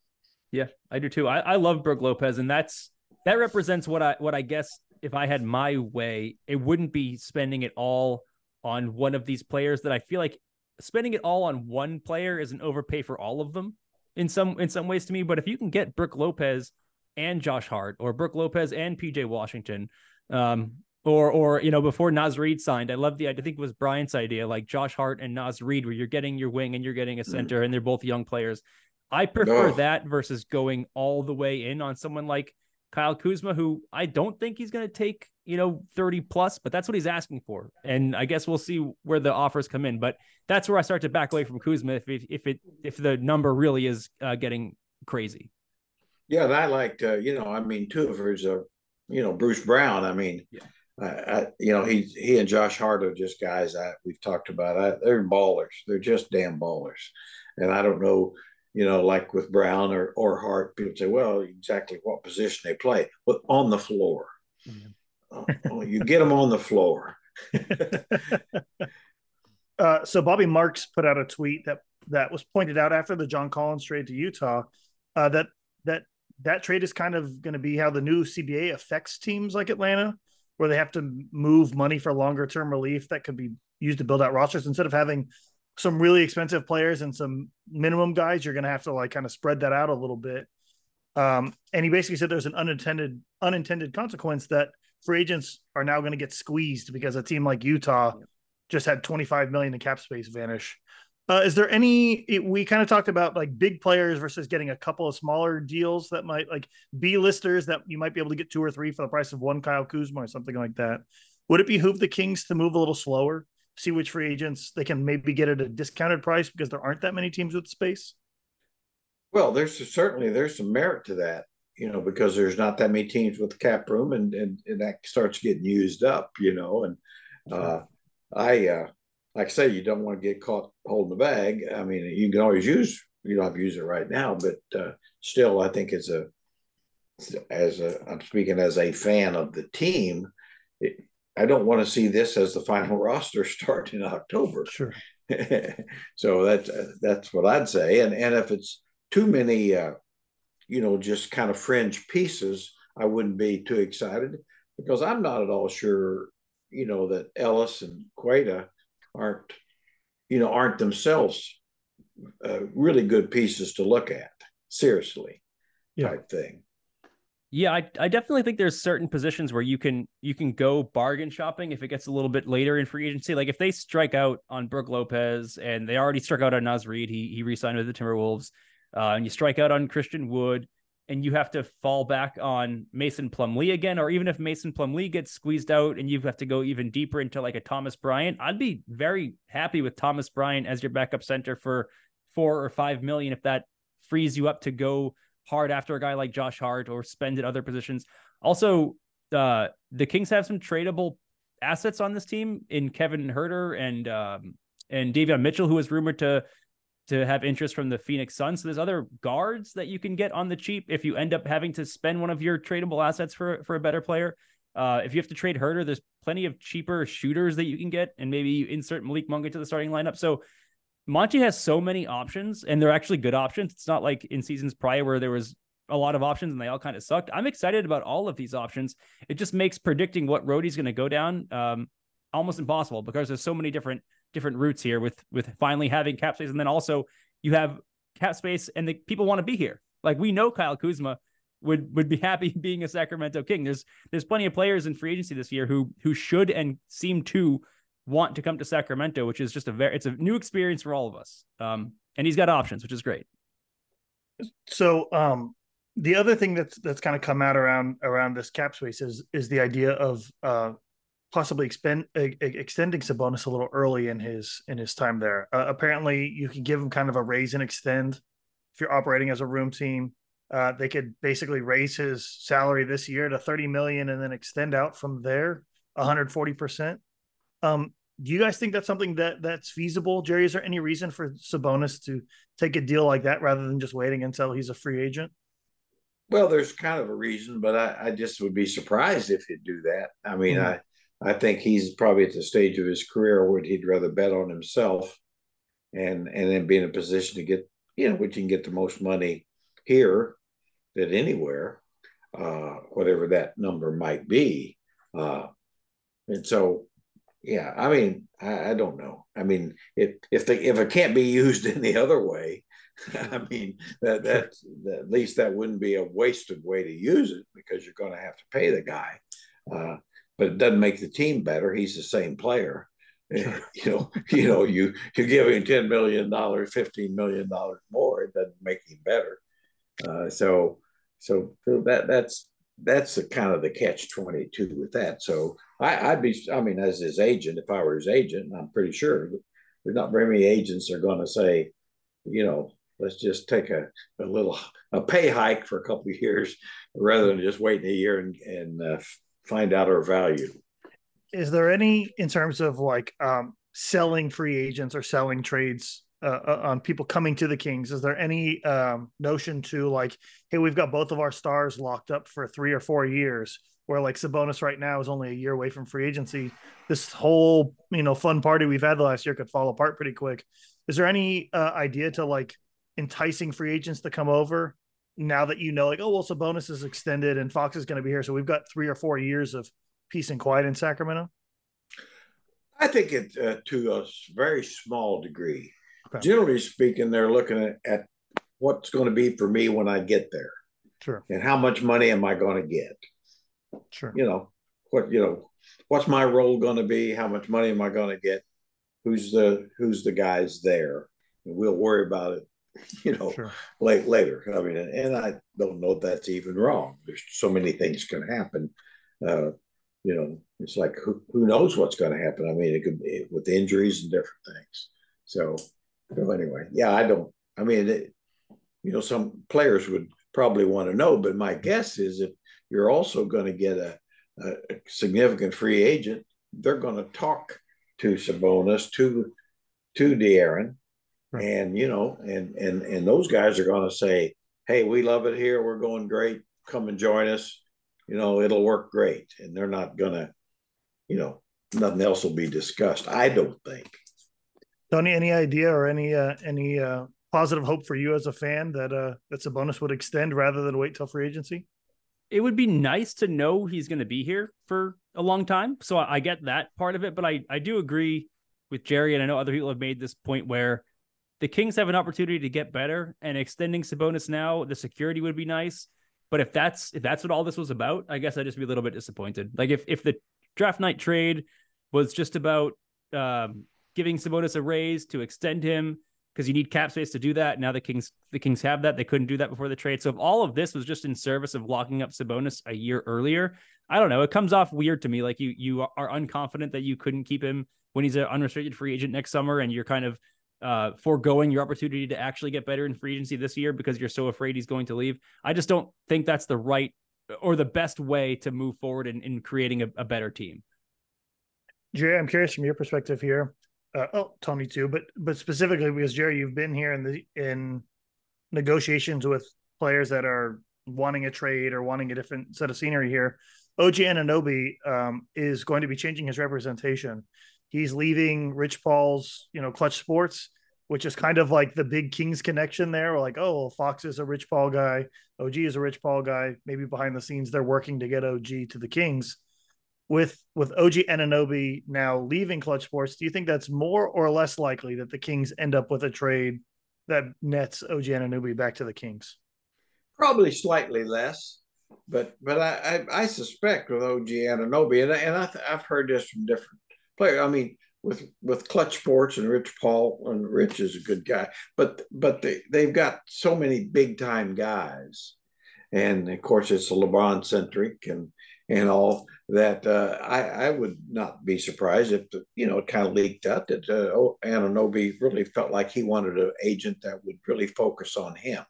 Yeah, I do too. I, I love Brook Lopez, and that's that represents what I what I guess if I had my way, it wouldn't be spending it all on one of these players that I feel like spending it all on one player is an overpay for all of them in some in some ways to me. But if you can get Brook Lopez and Josh Hart or Brook Lopez and PJ Washington, um, or or you know before Naz Reid signed, I love the I think it was Bryant's idea, like Josh Hart and Naz Reid, where you're getting your wing and you're getting a mm. center, and they're both young players. I prefer no. that versus going all the way in on someone like Kyle Kuzma, who I don't think he's going to take, you know, 30 plus, but that's what he's asking for. And I guess we'll see where the offers come in. But that's where I start to back away from Kuzma if it, if it if the number really is uh, getting crazy. Yeah, and I liked, uh, you know, I mean, two of hers, uh, you know, Bruce Brown. I mean, yeah. I, you know, he he and Josh Hart are just guys that we've talked about. I, they're ballers. They're just damn ballers. And I don't know you know, like with Brown or, or Hart, people say, well, exactly what position they play, but on the floor. Uh, oh, you get them on the floor. uh, so Bobby Marks put out a tweet that that was pointed out after the John Collins trade to Utah uh, that that that trade is kind of going to be how the new CBA affects teams like Atlanta, where they have to move money for longer term relief that could be used to build out rosters instead of having some really expensive players and some minimum guys, you're going to have to like kind of spread that out a little bit. Um, and he basically said there's an unintended unintended consequence that free agents are now going to get squeezed because a team like Utah just had 25 million in cap space vanish. Uh, is there any? We kind of talked about like big players versus getting a couple of smaller deals that might like B listers that you might be able to get two or three for the price of one Kyle Kuzma or something like that. Would it behoove the Kings to move a little slower see which free agents they can maybe get at a discounted price because there aren't that many teams with space? Well, there's certainly there's some merit to that, you know, because there's not that many teams with cap room, and and, and that starts getting used up, you know. And uh, I, uh, like I say, you don't want to get caught holding the bag. I mean, you can always use you don't have to use it right now, but uh, still, I think it's a as a I'm speaking as a fan of the team. It, I don't want to see this as the final roster start in October. Sure. so that's that's what I'd say. And and if it's too many, uh, you know, just kind of fringe pieces, I wouldn't be too excited because I'm not at all sure, you know, that Ellis and Queta aren't, you know, aren't themselves uh, really good pieces to look at. Seriously, yeah. type thing. Yeah, I, I definitely think there's certain positions where you can you can go bargain shopping if it gets a little bit later in free agency. Like if they strike out on Brook Lopez and they already struck out on Naz Reid, he he re-signed with the Timberwolves, uh, and you strike out on Christian Wood, and you have to fall back on Mason Plumlee again, or even if Mason Plumlee gets squeezed out and you have to go even deeper into like a Thomas Bryant, I'd be very happy with Thomas Bryant as your backup center for four or five million if that frees you up to go hard after a guy like Josh Hart or spend at other positions. Also, uh, the Kings have some tradable assets on this team in Kevin Huerter and um, and Davion Mitchell, who is rumored to to have interest from the Phoenix Suns. So there's other guards that you can get on the cheap if you end up having to spend one of your tradable assets for for a better player. Uh, if you have to trade Huerter, there's plenty of cheaper shooters that you can get, and maybe you insert Malik Monk into the starting lineup. So Monty has so many options, and they're actually good options. It's not like in seasons prior where there was a lot of options and they all kind of sucked. I'm excited about all of these options. It just makes predicting what road he's going to go down um, almost impossible because there's so many different different routes here with with finally having cap space, and then also you have cap space and the people want to be here. Like we know Kyle Kuzma would would be happy being a Sacramento King. There's there's plenty of players in free agency this year who who should and seem to want to come to Sacramento, which is just a very it's a new experience for all of us. Um, and he's got options, which is great. So um, the other thing that's that's kind of come out around around this cap space is is the idea of uh, possibly expend, extending Sabonis a little early in his in his time there. Uh, apparently, you can give him kind of a raise and extend if you're operating as a room team. Uh, they could basically raise his salary this year to 30 million and then extend out from there 140 percent. Um, do you guys think that's something that that's feasible, Jerry? Is there any reason for Sabonis to take a deal like that rather than just waiting until he's a free agent? Well, there's kind of a reason, but I, I just would be surprised if he'd do that. I mean, mm-hmm. I I think he's probably at the stage of his career where he'd rather bet on himself and and then be in a position to get you know which you can get the most money here than anywhere, uh, whatever that number might be. Uh, and so yeah, I mean, I, I, don't know. I mean, if if they if it can't be used in the other way, I mean that that, that at least that wouldn't be a wasted way to use it because you're going to have to pay the guy. Uh, but it doesn't make the team better. He's the same player. Sure. You know, you know, you you're giving ten million dollars, fifteen million dollars more. It doesn't make him better. Uh, so, so that that's that's the kind of the catch twenty two with that. So I, would be, I mean, as his agent, if I were his agent, I'm pretty sure there's not very many agents are going to say, you know, let's just take a, a little a pay hike for a couple of years rather than just waiting a year and, and uh, find out our value. Is there any in terms of like um, selling free agents or selling trades uh, uh, on people coming to the Kings? Is there any um, notion to like, hey, we've got both of our stars locked up for three or four years? Where like Sabonis right now is only a year away from free agency. This whole you know fun party we've had the last year could fall apart pretty quick. Is there any uh, idea to like enticing free agents to come over now that you know like oh well Sabonis is extended and Fox is going to be here, so we've got three or four years of peace and quiet in Sacramento? I think it uh, to a very small degree. Okay. Generally speaking, they're looking at, at what's going to be for me when I get there. Sure. And how much money am I going to get? Sure. You know, what you know, what's my role going to be? How much money am I going to get? Who's the who's the guys there? And we'll worry about it, you know, sure. late later. I mean, and I don't know if that's even wrong. There's so many things can happen. Uh, you know, it's like who, who knows what's going to happen. I mean, it could be with injuries and different things. So, so anyway, yeah, I don't. I mean, it, you know, some players would probably want to know, but my guess is if you're also going to get a, a, significant free agent. They're going to talk to Sabonis, to to De'Aaron, right. and you know, and and and those guys are going to say, "Hey, we love it here. We're going great. Come and join us. You know, it'll work great." And they're not going to, you know, nothing else will be discussed. I don't think. Tony, any idea or any uh, any uh, positive hope for you as a fan that uh, that Sabonis would extend rather than wait till free agency? It would be nice to know he's going to be here for a long time. So I, I, get that part of it, but I, I do agree with Jerry, and I know other people have made this point where the Kings have an opportunity to get better, and extending Sabonis now, the security would be nice. But if that's if that's what all this was about, I guess I'd just be a little bit disappointed. Like if if the draft night trade was just about um, giving Sabonis a raise to extend him because you need cap space to do that. Now the Kings the Kings have that. They couldn't do that before the trade. So if all of this was just in service of locking up Sabonis a year earlier, I don't know. It comes off weird to me. Like you you are unconfident that you couldn't keep him when he's an unrestricted free agent next summer, and you're kind of uh, foregoing your opportunity to actually get better in free agency this year because you're so afraid he's going to leave. I just don't think that's the right or the best way to move forward in, in creating a, a better team. Jerry, I'm curious from your perspective here uh, oh Tony too, but but specifically because Jerry, you've been here in the in negotiations with players that are wanting a trade or wanting a different set of scenery here. OG Anunoby um, is going to be changing his representation. He's leaving Rich Paul's, you know, Clutch Sports, which is kind of like the big Kings connection there. We're like, oh, Fox is a Rich Paul guy, OG is a Rich Paul guy. Maybe behind the scenes they're working to get OG to the Kings. With with OG Anunoby now leaving Clutch Sports, do you think that's more or less likely that the Kings end up with a trade that nets OG Anunoby back to the Kings? Probably slightly less, but but I I, I suspect with OG Anunoby, and, and I, I've heard this from different players. I mean, with with Clutch Sports and Rich Paul, and Rich is a good guy, but but they they've got so many big time guys, and of course it's a LeBron centric and and all that. Uh, I I would not be surprised if you know it kind of leaked out that uh, oh, Anunoby really felt like he wanted an agent that would really focus on him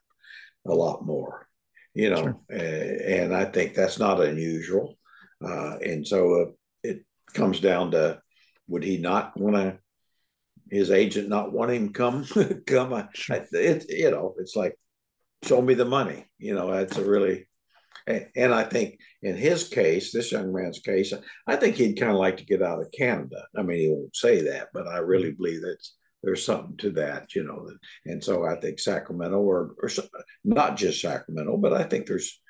a lot more, you know, sure. uh, and I think that's not unusual, uh, and so uh, it comes down to would he not want to? His agent not want him come come? Sure. It you know it's like show me the money. You know that's a really and I think in his case, this young man's case, I think he'd kind of like to get out of Canada. I mean, he won't say that, but I really believe that there's something to that, you know. And so I think Sacramento, or, or not just Sacramento, but I think there's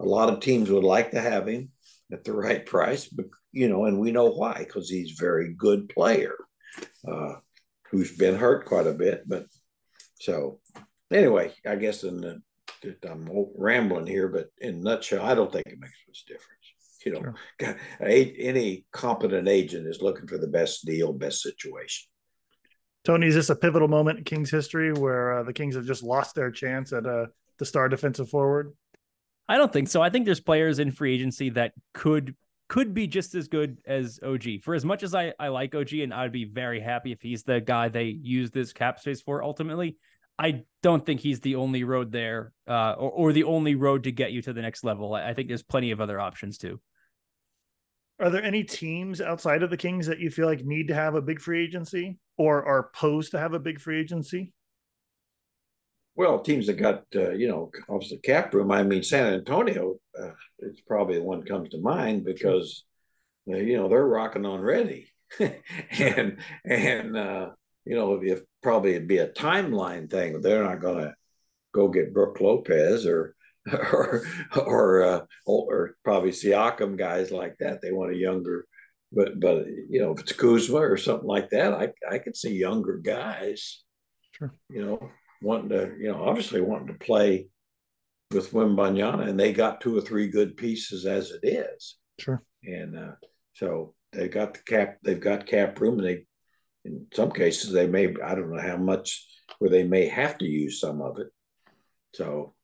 a lot of teams would like to have him at the right price, but you know, and we know why because he's a very good player uh, who's been hurt quite a bit. But so anyway, I guess in the, I'm rambling here, but in a nutshell, I don't think it makes much difference. You know, sure. any competent agent is looking for the best deal, best situation. Tony, is this a pivotal moment in Kings history where uh, the Kings have just lost their chance at uh, the star defensive forward? I don't think so. I think there's players in free agency that could could be just as good as OG. For as much as I, I like OG and I'd be very happy if he's the guy they use this cap space for ultimately, I don't think he's the only road there uh, or, or the only road to get you to the next level. I, I think there's plenty of other options too. Are there any teams outside of the Kings that you feel like need to have a big free agency or are posed to have a big free agency? Well, teams that got uh, you know obviously cap room. I mean, San Antonio, uh, it's probably the one that comes to mind because uh, you know they're rocking on ready, and and uh, you know if probably be a timeline thing. They're not going to go get Brook Lopez or or or uh, or probably Siakam guys like that. They want a younger, but but you know if it's Kuzma or something like that, I I could see younger guys. Sure. You know, wanting to, you know, obviously wanting to play with Wembanyama, and they got two or three good pieces as it is. Sure. And uh, so they've got the cap, they've got cap room, and they, in some cases, they may, I don't know how much, where they may have to use some of it. So,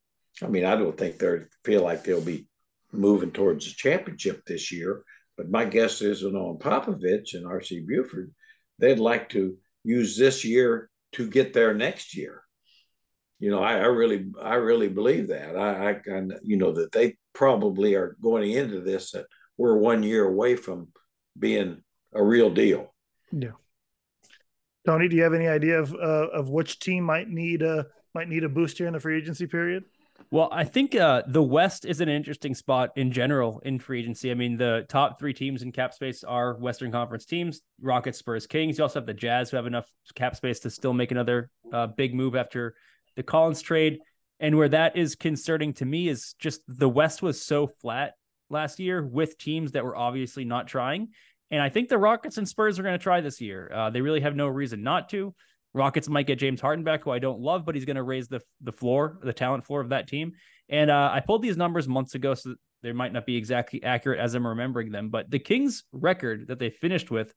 I mean, I don't think they feel like they'll be moving towards the championship this year. But my guess is, know, on Popovich and RC Buford, they'd like to use this year to get there next year you know, I, I really, I really believe that. I, I, I, you know, that they probably are going into this that we're one year away from being a real deal. Yeah. Tony, do you have any idea of uh, of which team might need a might need a boost here in the free agency period? Well, I think uh, the West is an interesting spot in general in free agency. I mean, the top three teams in cap space are Western Conference teams: Rockets, Spurs, Kings. You also have the Jazz, who have enough cap space to still make another uh, big move after the Collins trade. And where that is concerning to me is just the West was so flat last year with teams that were obviously not trying. And I think the Rockets and Spurs are going to try this year. Uh, they really have no reason not to. Rockets might get James Harden back, who I don't love, but he's going to raise the the floor, the talent floor of that team. And uh, I pulled these numbers months ago, so they might not be exactly accurate as I'm remembering them. But the Kings' record that they finished with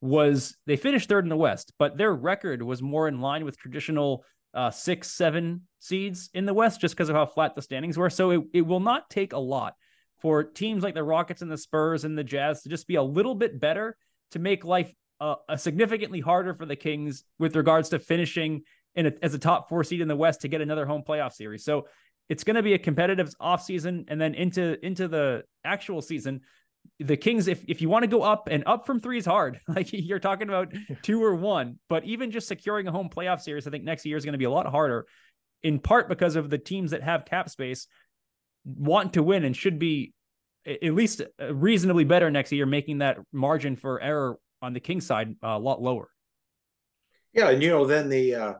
was they finished third in the West, but their record was more in line with traditional uh, six, seven seeds in the West just because of how flat the standings were. So it, it will not take a lot for teams like the Rockets and the Spurs and the Jazz to just be a little bit better to make life uh, a significantly harder for the Kings with regards to finishing in a, as a top four seed in the West to get another home playoff series. So it's going to be a competitive offseason and then into into the actual season the Kings, if if you want to go up and up from three is hard. Like you're talking about two or one, but even just securing a home playoff series, I think next year is going to be a lot harder. In part because of the teams that have cap space want to win and should be at least reasonably better next year, making that margin for error on the King side a lot lower. Yeah, and you know then the uh,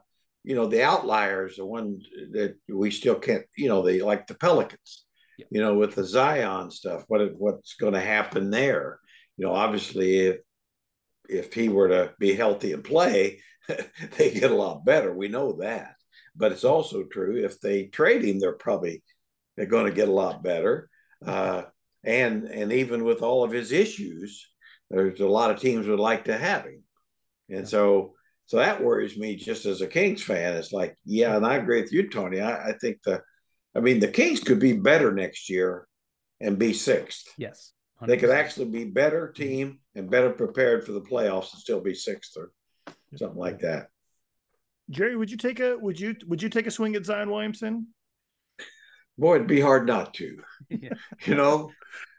you know, the outliers, the one that we still can't, you know, they like the Pelicans, yeah. you know, with the Zion stuff. What what's going to happen there? You know, obviously, if if he were to be healthy and play, they get a lot better. We know that. But it's also true if they trade him, they're probably they're going to get a lot better. Uh, and and even with all of his issues, there's a lot of teams would like to have him. And so so that worries me just as a Kings fan. It's like, yeah, and I agree with you, Tony. I, I think the I mean the Kings could be better next year and be sixth. Yes. 100%. They could actually be better team and better prepared for the playoffs and still be sixth or something like that. Jerry, would you take a would you would you take a swing at Zion Williamson? Boy, it'd be hard not to. Yeah. you know,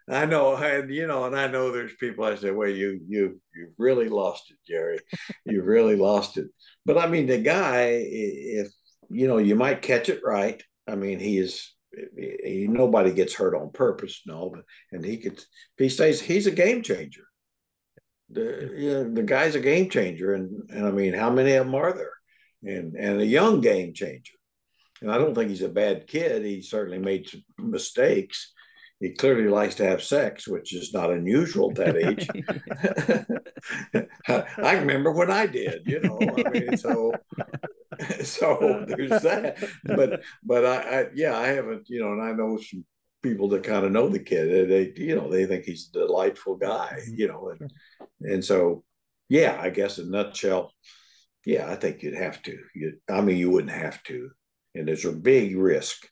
I know, and you know, and I know there's people I say, well, you you you've really lost it, Jerry. you've really lost it. But I mean, the guy, if you know, you might catch it right. I mean, he is he, nobody gets hurt on purpose, no, but, and he could he stays he's a game changer. The you know, the guy's a game changer, and and I mean, how many of them are there? And and a young game changer. And I don't think he's a bad kid. He certainly made mistakes. He clearly likes to have sex, which is not unusual at that age. I remember when I did, you know. I mean, so so there's that. But but I, I yeah, I haven't, you know, and I know some people that kind of know the kid. They, you know, they think he's a delightful guy, mm-hmm. you know, and and so yeah, I guess in a nutshell, yeah, I think you'd have to. You, I mean, you wouldn't have to and there's a big risk.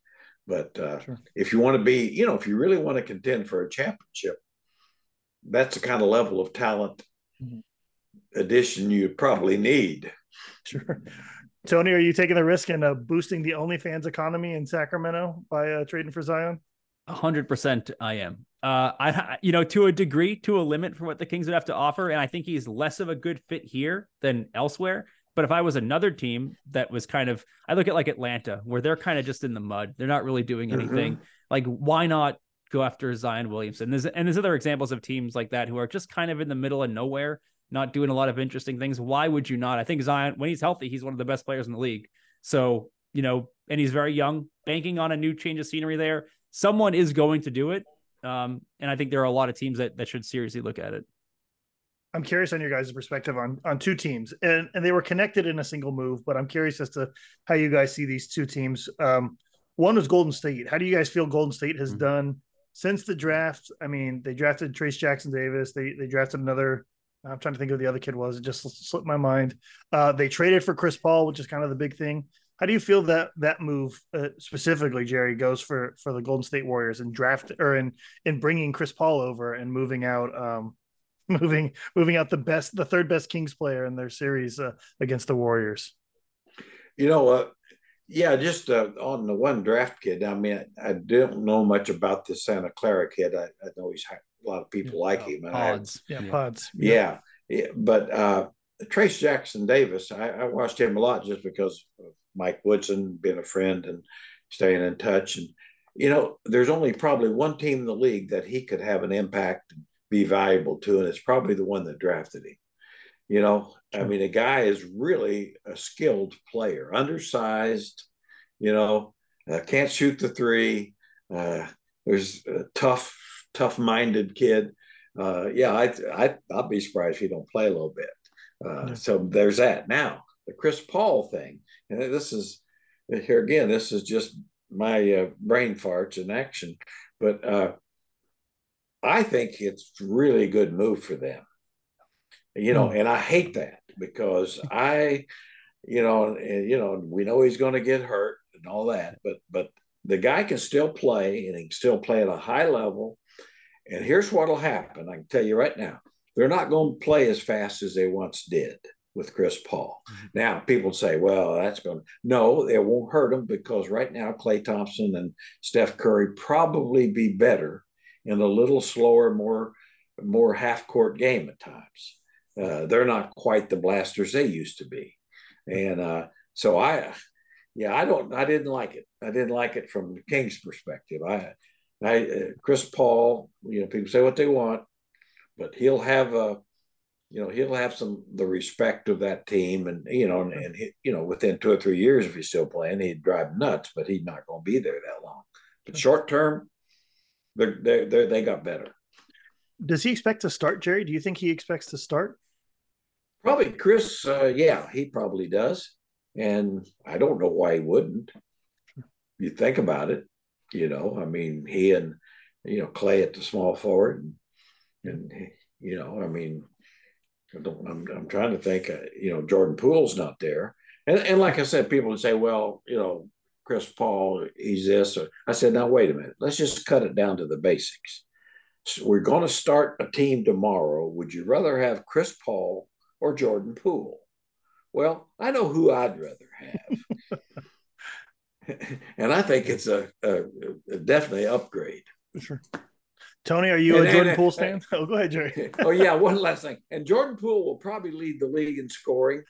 But uh, sure. if you want to be, you know, if you really want to contend for a championship, that's the kind of level of talent mm-hmm. addition you probably need. Sure. Tony, are you taking the risk in uh, boosting the OnlyFans economy in Sacramento by uh, trading for Zion? A hundred percent, I am. Uh, I, you know, to a degree, to a limit for what the Kings would have to offer, and I think he's less of a good fit here than elsewhere. But if I was another team that was kind of, I look at like Atlanta, where they're kind of just in the mud. They're not really doing mm-hmm. anything. Mm-hmm. Like, why not go after Zion Williamson? There's, and there's other examples of teams like that who are just kind of in the middle of nowhere, not doing a lot of interesting things. Why would you not? I think Zion, when he's healthy, he's one of the best players in the league. So, you know, and he's very young, banking on a new change of scenery there. Someone is going to do it. Um, and I think there are a lot of teams that, that should seriously look at it. I'm curious on your guys' perspective on on two teams, and and they were connected in a single move. But I'm curious as to how you guys see these two teams. Um, one was Golden State. How do you guys feel Golden State has mm-hmm. done since the draft? I mean, they drafted Trayce Jackson Davis. They they drafted another. I'm trying to think of the other kid was. It just slipped my mind. Uh, they traded for Chris Paul, which is kind of the big thing. How do you feel that that move uh, specifically, Jerry, goes for for the Golden State Warriors and draft or in in bringing Chris Paul over and moving out um, moving moving out the best, the third best Kings player in their series uh, against the Warriors. You know? Uh, yeah, just uh, on the one draft kid. I mean, I, I, don't know much about the Santa Clara kid. I, I know he's a lot of people yeah, like him. Pods, I, yeah, yeah, pods. Yeah, yeah. but uh, Trayce Jackson Davis, I, I, watched him a lot just because of Mike Woodson being a friend and staying in touch. And you know, there's only probably one team in the league that he could have an impact and be valuable to, and it's probably the one that drafted him. You know. I mean, a guy is really a skilled player, undersized, you know, uh, can't shoot the three. Uh, there's a tough, tough minded kid. Uh, yeah, I, I, I'd be surprised if he don't play a little bit. Uh, yeah. So there's that. Now, the Chris Paul thing, and this is here again, this is just my uh, brain farts in action. But uh, I think it's really a good move for them. You know, mm. and I hate that because I, you know, and you know, we know he's going to get hurt and all that, but but the guy can still play and he can still play at a high level. And here's what'll happen. I can tell you right now, they're not going to play as fast as they once did with Chris Paul. Mm-hmm. Now, people say, well, that's going to, no, it won't hurt them because right now, Klay Thompson and Steph Curry probably be better in a little slower, more more half court game at times. Uh, they're not quite the blasters they used to be, and uh, so I, yeah, I don't, I didn't like it. I didn't like it from the Kings' perspective. I, I, uh, Chris Paul, you know, people say what they want, but he'll have a you know, he'll have some the respect of that team, and you know, and, and he, you know, within two or three years, if he's still playing, he'd drive nuts, but he's not going to be there that long. But short term, they're, they're, they're, they got better. Does he expect to start, Jerry? Do you think he expects to start? Probably Chris. Uh, yeah, he probably does, and I don't know why he wouldn't. You think about it, you know. I mean, he and you know Klay at the small forward, and, and you know, I mean, I don't, I'm, I'm trying to think. Uh, you know, Jordan Poole's not there, and and like I said, people would say, well, you know, Chris Paul, he's this. Or, I said, now wait a minute. Let's just cut it down to the basics. So we're going to start a team tomorrow. Would you rather have Chris Paul or Jordan Poole? Well, I know who I'd rather have. and I think it's a, a, a definitely upgrade. Sure. Tony, are you and, a Jordan and, Poole uh, fan? oh, go ahead, Jerry. oh yeah, one last thing. And Jordan Poole will probably lead the league in scoring,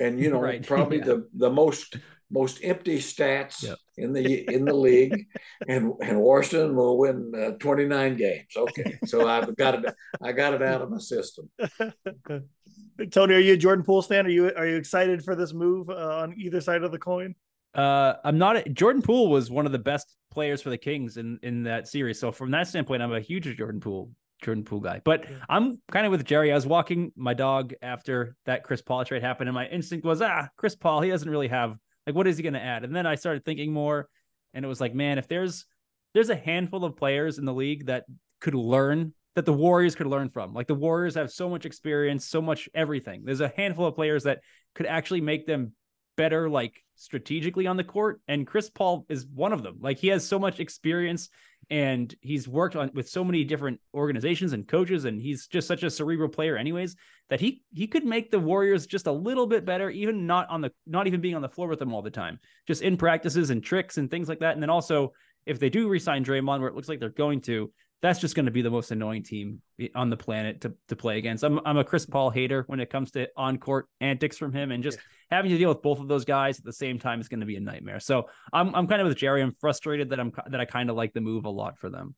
and you know right. probably yeah. the the most most empty stats yep. in the in the league, and and Washington will win uh, 29 games. Okay, so I've got it. I got it out of my system. Tony, are you a Jordan Poole fan? Are you are you excited for this move uh, on either side of the coin? Uh, I'm not. A, Jordan Poole was one of the best players for the Kings in in that series. So from that standpoint, I'm a huge Jordan Poole Jordan Poole guy. But I'm kind of with Jerry. I was walking my dog after that Chris Paul trade happened, and my instinct was, ah, Chris Paul. He doesn't really have like what is he going to add? And then I started thinking more, and it was like, man, if there's there's a handful of players in the league that could learn that the Warriors could learn from. Like the Warriors have so much experience, so much everything. There's a handful of players that could actually make them better like strategically on the court and Chris Paul is one of them. Like he has so much experience and he's worked on with so many different organizations and coaches and he's just such a cerebral player anyways that he he could make the Warriors just a little bit better even not on the not even being on the floor with them all the time. Just in practices and tricks and things like that and then also if they do resign Draymond where it looks like they're going to that's just going to be the most annoying team on the planet to, to play against. I'm I'm a Chris Paul hater when it comes to on court antics from him, and just yeah. having to deal with both of those guys at the same time is going to be a nightmare. So I'm I'm kind of with Jerry. I'm frustrated that I'm that I kind of like the move a lot for them.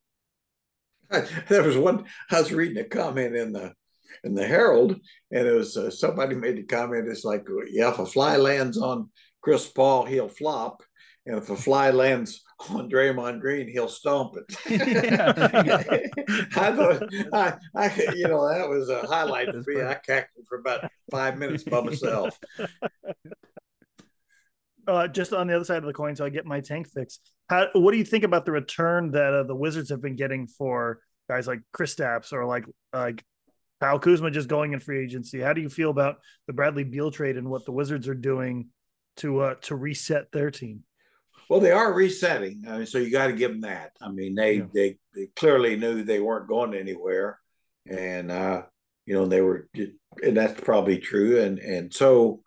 There was one I was reading a comment in the in the Herald, and it was uh, somebody made the comment. It's like, yeah, if a fly lands on Chris Paul, he'll flop, and if a fly lands on Draymond Green, he'll stomp it. I thought, I, I, you know, that was a highlight for me. I cackled for about five minutes by myself. Uh, just on the other side of the coin, so I get my tank fix. How, what do you think about the return that uh, the Wizards have been getting for guys like Chris Kristaps or like like Kyle Kuzma just going in free agency? How do you feel about the Bradley Beal trade and what the Wizards are doing to uh, to reset their team? Well, they are resetting. I mean, so you got to give them that. I mean, they, yeah. they, they clearly knew they weren't going anywhere, and uh, you know they were, and that's probably true. And and so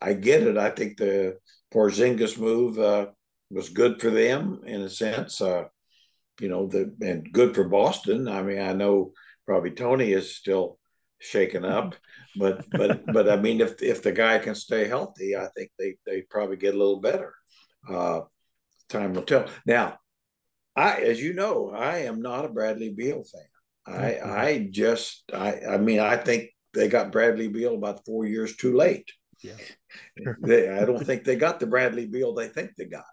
I get it. I think the Porzingis move uh, was good for them in a sense. Uh, you know, the and good for Boston. I mean, I know probably Tony is still shaken up, but but but I mean, if if the guy can stay healthy, I think they they probably get a little better. Uh, time will tell. Now, I, as you know, I am not a Bradley Beal fan. I, mm-hmm. I just, I, I mean, I think they got Bradley Beal about four years too late. Yeah. they, I don't think they got the Bradley Beal they think they got.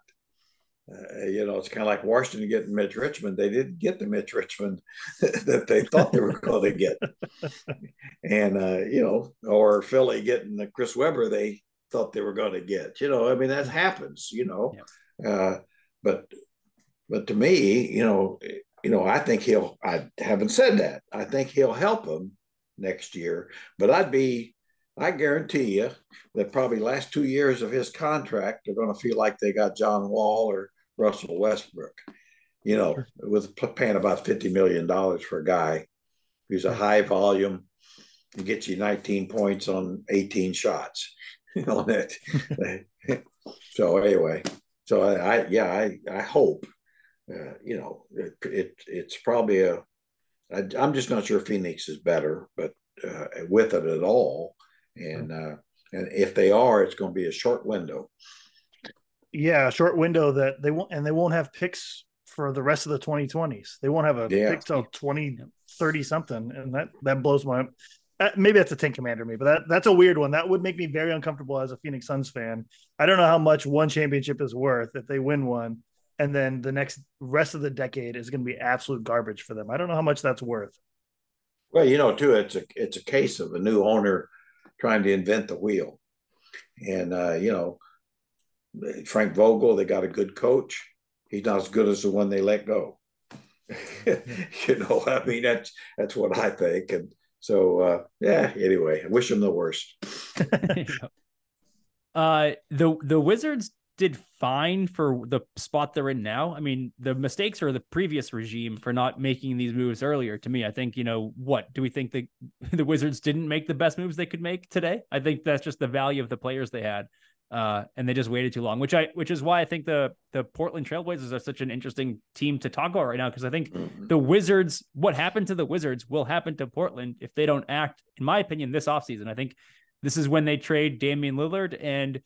Uh, you know, it's kind of like Washington getting Mitch Richmond. They didn't get the Mitch Richmond that they thought they were going to get. And, uh, you know, or Philly getting the Chris Webber they thought they were going to get. You know, I mean, that happens, you know. Yeah. Uh, but but to me, you know, you know, I think he'll. I haven't said that. I think he'll help him next year. But I'd be. I guarantee you that probably last two years of his contract, they're going to feel like they got John Wall or Russell Westbrook. You know, sure. with paying about fifty million dollars for a guy who's a high volume, and gets you 19 points on 18 shots on it. so anyway, so I, I yeah, I, I hope, uh, you know, it, it, it's probably a. I, I'm just not sure Phoenix is better, but uh, with it at all, and uh, and if they are, it's going to be a short window. Yeah, a short window that they won't, and they won't have picks for the rest of the 2020s. They won't have a yeah. pick till 20, 30 something, and that that blows my maybe that's a Tank Commander me, but that, that's a weird one. That would make me very uncomfortable as a Phoenix Suns fan. I don't know how much one championship is worth if they win one, and then the next rest of the decade is going to be absolute garbage for them. I don't know how much that's worth. Well, you know, too, it's a it's a case of a new owner trying to invent the wheel, and uh, you know, Frank Vogel, they got a good coach. He's not as good as the one they let go. you know, I mean that's that's what I think, and so uh, yeah. Anyway, I wish them the worst. uh, the the Wizards did fine for the spot they're in now. I mean, the mistakes are the previous regime for not making these moves earlier. To me, I think you know what do we think the the Wizards didn't make the best moves they could make today? I think that's just the value of the players they had uh, and they just waited too long. Which I, which is why I think the the Portland Trailblazers are such an interesting team to talk about right now because I think mm-hmm. the Wizards, what happened to the Wizards, will happen to Portland if they don't act. In my opinion, this offseason. I think this is when they trade Damian Lillard and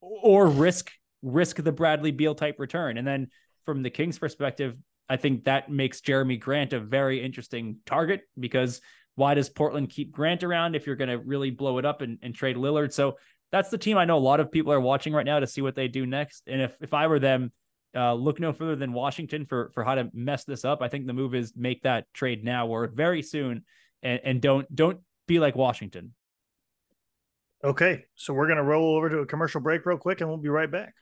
or risk risk the Bradley Beal type return. And then from the Kings' perspective, I think that makes Jerami Grant a very interesting target because why does Portland keep Grant around if you're going to really blow it up and, and trade Lillard? So that's the team I know a lot of people are watching right now to see what they do next. And if if I were them, uh, look no further than Washington for for how to mess this up. I think the move is make that trade now or very soon, and, and don't don't be like Washington. Okay, so we're gonna roll over to a commercial break real quick, and we'll be right back.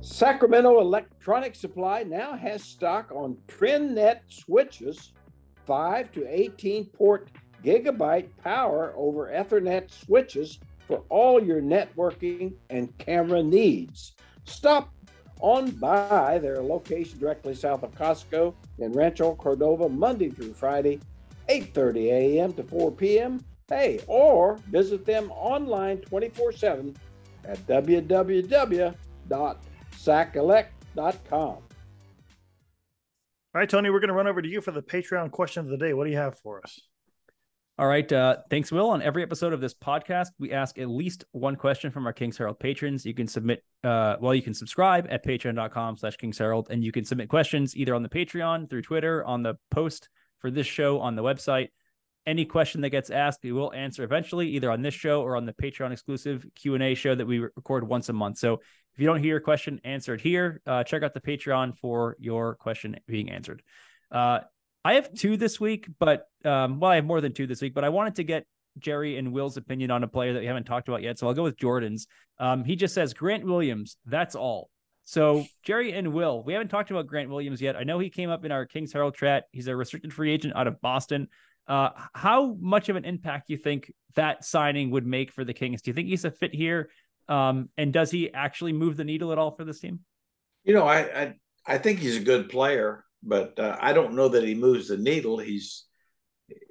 Sacramento Electronic Supply now has stock on TrendNet switches, 5 to 18 port gigabyte power over Ethernet switches for all your networking and camera needs. Stop on by their location directly south of Costco in Rancho Cordova Monday through Friday, 8:30 a.m. to 4 p.m. Hey, or visit them online 24/7 at www.sacelec.com. All right, Tony, we're going to run over to you for the Patreon question of the day. What do you have for us? All right. Uh, thanks, Will. On every episode of this podcast, we ask at least one question from our Kings Herald patrons. You can submit, uh, well, you can subscribe at patreon.com slash Kings Herald, and you can submit questions either on the Patreon, through Twitter, on the post for this show on the website. Any question that gets asked, we will answer eventually, either on this show or on the Patreon exclusive Q&A show that we record once a month. So if you don't hear your question answered here, uh, check out the Patreon for your question being answered. Uh, I have two this week, but um, well, I have more than two this week, but I wanted to get Jerry and Will's opinion on a player that we haven't talked about yet. So I'll go with Jordan's. Um, he just says Grant Williams. That's all. So Jerry and Will, we haven't talked about Grant Williams yet. I know he came up in our Kings Herald chat. He's a restricted free agent out of Boston. Uh, how much of an impact do you think that signing would make for the Kings? Do you think he's a fit here? Um, and does he actually move the needle at all for this team? You know, I I, I think he's a good player but uh, I don't know that he moves the needle. He's,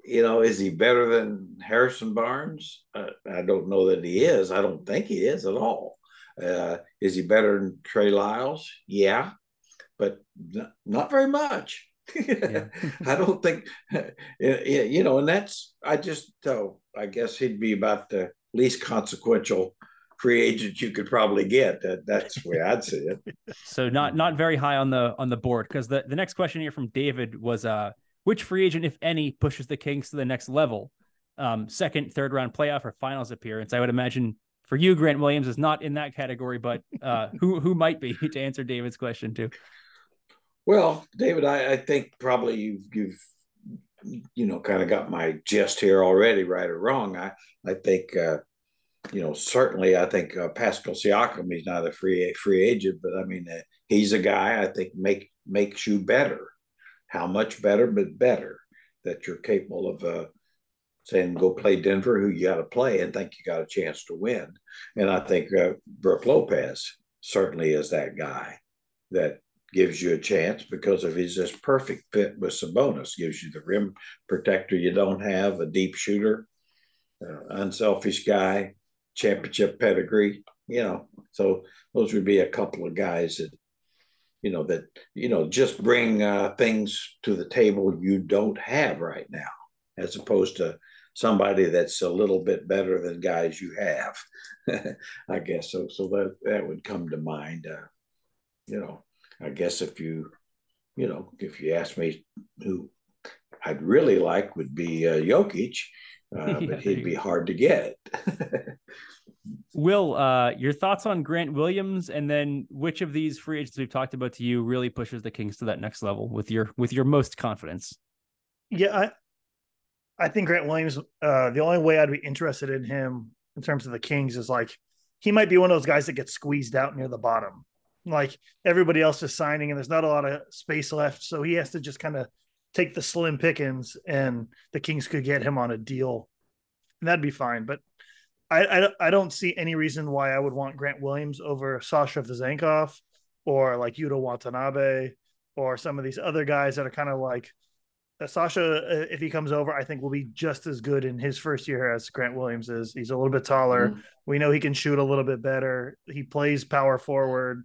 you know, is he better than Harrison Barnes? Uh, I don't know that he is. I don't think he is at all. Uh, is he better than Trey Lyles? Yeah, but not, not very much. I don't think, you know, and that's, I just, oh, I guess he'd be about the least consequential free agent you could probably get. That, that's the way I'd see it. So not not very high on the on the board because the, the next question here from David was uh which free agent, if any, pushes the Kings to the next level? Um, second, third round playoff or finals appearance. I would imagine for you, Grant Williams is not in that category, but uh, who who might be to answer David's question too? Well, David, I, I think probably you've you've you know kind of got my gist here already, right or wrong. I I think uh, you know, certainly I think uh, Pascal Siakam, he's not a free free agent, but I mean, uh, he's a guy I think make makes you better. How much better, but better that you're capable of uh, saying go play Denver, who you got to play, and think you got a chance to win. And I think uh, Brook Lopez certainly is that guy that gives you a chance because of his just perfect fit with Sabonis. Gives you the rim protector you don't have, a deep shooter, uh, unselfish guy, championship pedigree, you know. So those would be a couple of guys that, you know, that, you know, just bring uh, things to the table you don't have right now, as opposed to somebody that's a little bit better than guys you have, I guess. So, so that, that would come to mind. Uh, you know, I guess if you, you know, if you ask me who I'd really like would be uh, Jokic, uh, but he'd be hard to get. Will, uh, your thoughts on Grant Williams, and then which of these free agents we've talked about to you really pushes the Kings to that next level with your with your most confidence? Yeah, I I think Grant Williams. Uh, the only way I'd be interested in him in terms of the Kings is like he might be one of those guys that gets squeezed out near the bottom. Like everybody else is signing, and there's not a lot of space left, so he has to just kind of take the slim pickings, and the Kings could get him on a deal, and that'd be fine. But I, I, I don't see any reason why I would want Grant Williams over Sasha Vezenkov or like Yuta Watanabe or some of these other guys that are kind of like uh, Sasha. Uh, if he comes over, I think will be just as good in his first year as Grant Williams is. He's a little bit taller. Mm-hmm. We know he can shoot a little bit better. He plays power forward.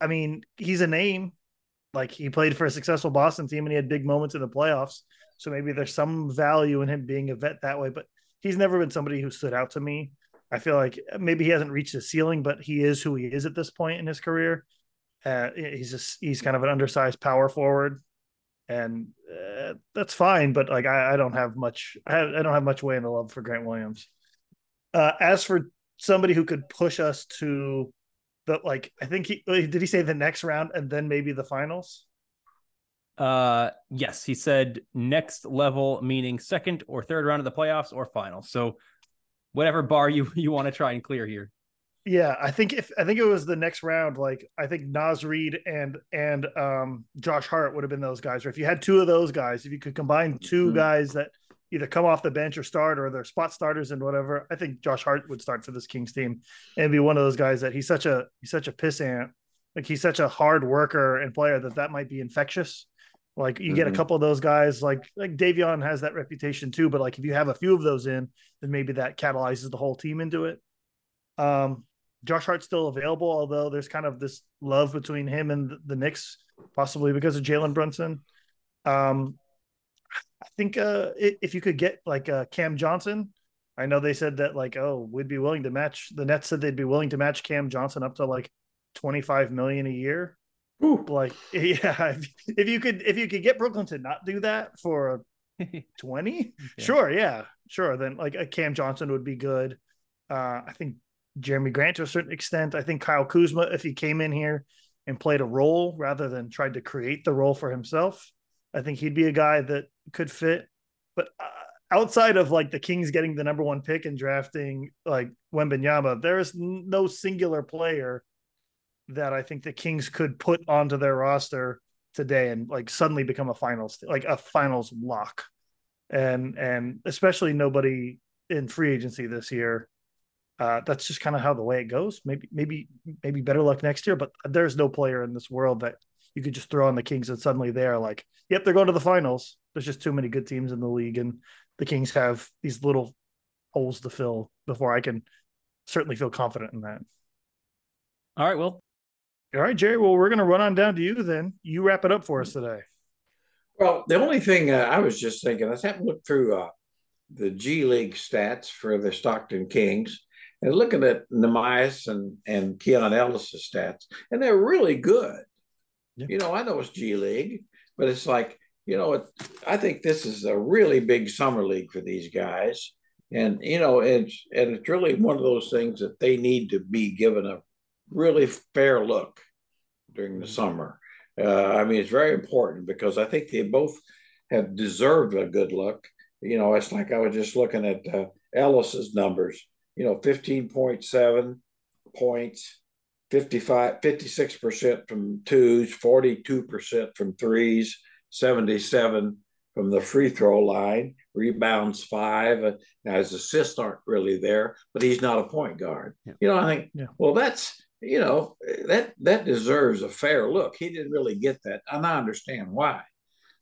I mean, he's a name. Like he played for a successful Boston team and he had big moments in the playoffs. So maybe there's some value in him being a vet that way. But he's never been somebody who stood out to me. I feel like maybe he hasn't reached his ceiling, but he is who he is at this point in his career. Uh, he's just he's kind of an undersized power forward, and uh, that's fine. But like I, I don't have much I, I, don't have much way in the love for Grant Williams. Uh, as for somebody who could push us to the like, I think he did he say the next round and then maybe the finals. Uh, yes, he said next level, meaning second or third round of the playoffs or finals. So whatever bar you you want to try and clear here. Yeah, I think if I think it was the next round, like I think Naz Reid and and um Josh Hart would have been those guys. Or if you had two of those guys, if you could combine 2 mm-hmm. guys that either come off the bench or start or they're spot starters and whatever, I think Josh Hart would start for this Kings team and be one of those guys that he's such a he's such a pissant. Like he's such a hard worker and player that that might be infectious. Like you mm-hmm. get a mm-hmm. couple of those guys, like like Davion has that reputation too. But like if you have a few of those in, then maybe that catalyzes the whole team into it. Um, Josh Hart's still available, although there's kind of this love between him and the, the Knicks, possibly because of Jalen Brunson. Um, I think uh, if you could get like uh, Cam Johnson, I know they said that like oh we'd be willing to match. The Nets said they'd be willing to match Cam Johnson up to like 25 million a year. Ooh. Like, yeah, if, if, you could, if you could get Brooklyn to not do that for 20, yeah. sure, yeah, sure. Then like a Cam Johnson would be good. Uh, I think Jerami Grant to a certain extent. I think Kyle Kuzma, if he came in here and played a role rather than tried to create the role for himself, I think he'd be a guy that could fit. But uh, outside of like the Kings getting the number one pick and drafting like Wembanyama, there is no singular player that I think the Kings could put onto their roster today and like suddenly become a finals like a finals lock. And and especially nobody in free agency this year. Uh, that's just kind of how the way it goes. Maybe maybe maybe better luck next year, but there's no player in this world that you could just throw on the Kings and suddenly they're like, yep, they're going to the finals. There's just too many good teams in the league, and the Kings have these little holes to fill before I can certainly feel confident in that. All right, well, all right, Jerry. Well, we're going to run on down to you then. You wrap it up for us today. Well, the only thing uh, I was just thinking, I had to look through uh, the G League stats for the Stockton Kings and looking at Neemias and, and Keon Ellis' stats, and they're really good. Yeah. You know, I know it's G League, but it's like, you know, it, I think this is a really big summer league for these guys. And, you know, it's, and it's really one of those things that they need to be given a really fair look during the mm-hmm. summer. Uh, I mean, it's very important because I think they both have deserved a good look. You know, it's like I was just looking at uh, Ellis's numbers, you know, 15.7 points, 55, 56% from twos, 42% from threes, 77 from the free throw line, rebounds five. Uh, now his assists aren't really there, but he's not a point guard. Yeah. You know, I think, yeah. well, that's you know that that deserves a fair look. He didn't really get that, and I understand why.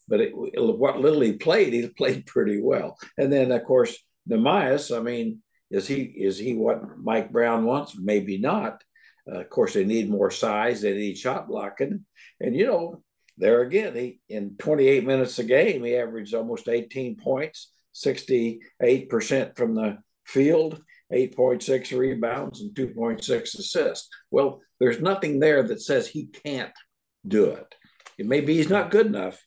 But it, what little he played, he played pretty well. And then of course Neemias, I mean, is he is he what Mike Brown wants? Maybe not. Uh, of course, they need more size. They need shot blocking, and you know there again, he in 28 minutes a game, he averaged almost 18 points, 68 percent from the field 8.6 rebounds and 2.6 assists. Well, there's nothing there that says he can't do it. It may be he's not good enough,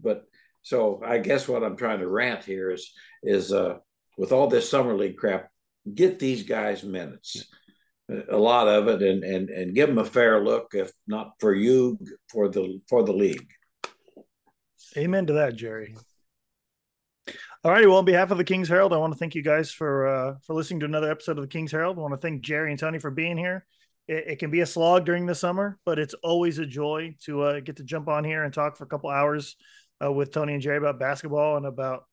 but So I guess what I'm trying to rant here is is uh, with all this summer league crap, get these guys minutes, a lot of it, and and and give them a fair look. If not for you, for the for the league. Amen to that, Jerry. All righty. Well, on behalf of the King's Herald, I want to thank you guys for uh, for listening to another episode of the King's Herald. I want to thank Jerry and Tony for being here. It, it can be a slog during the summer, but it's always a joy to uh, get to jump on here and talk for a couple hours uh, with Tony and Jerry about basketball and about,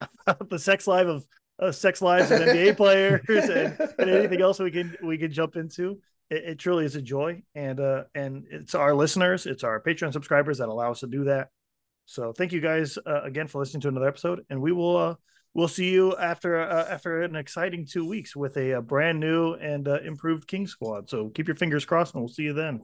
about the sex life of uh, sex lives of NBA players and, and, anything else we can we can jump into. It, it truly is a joy, and uh, and it's our listeners, it's our Patreon subscribers that allow us to do that. So thank you guys uh, again for listening to another episode, and we will uh, we'll see you after uh, after an exciting two weeks with a, a brand new and uh, improved King squad. So keep your fingers crossed, and we'll see you then.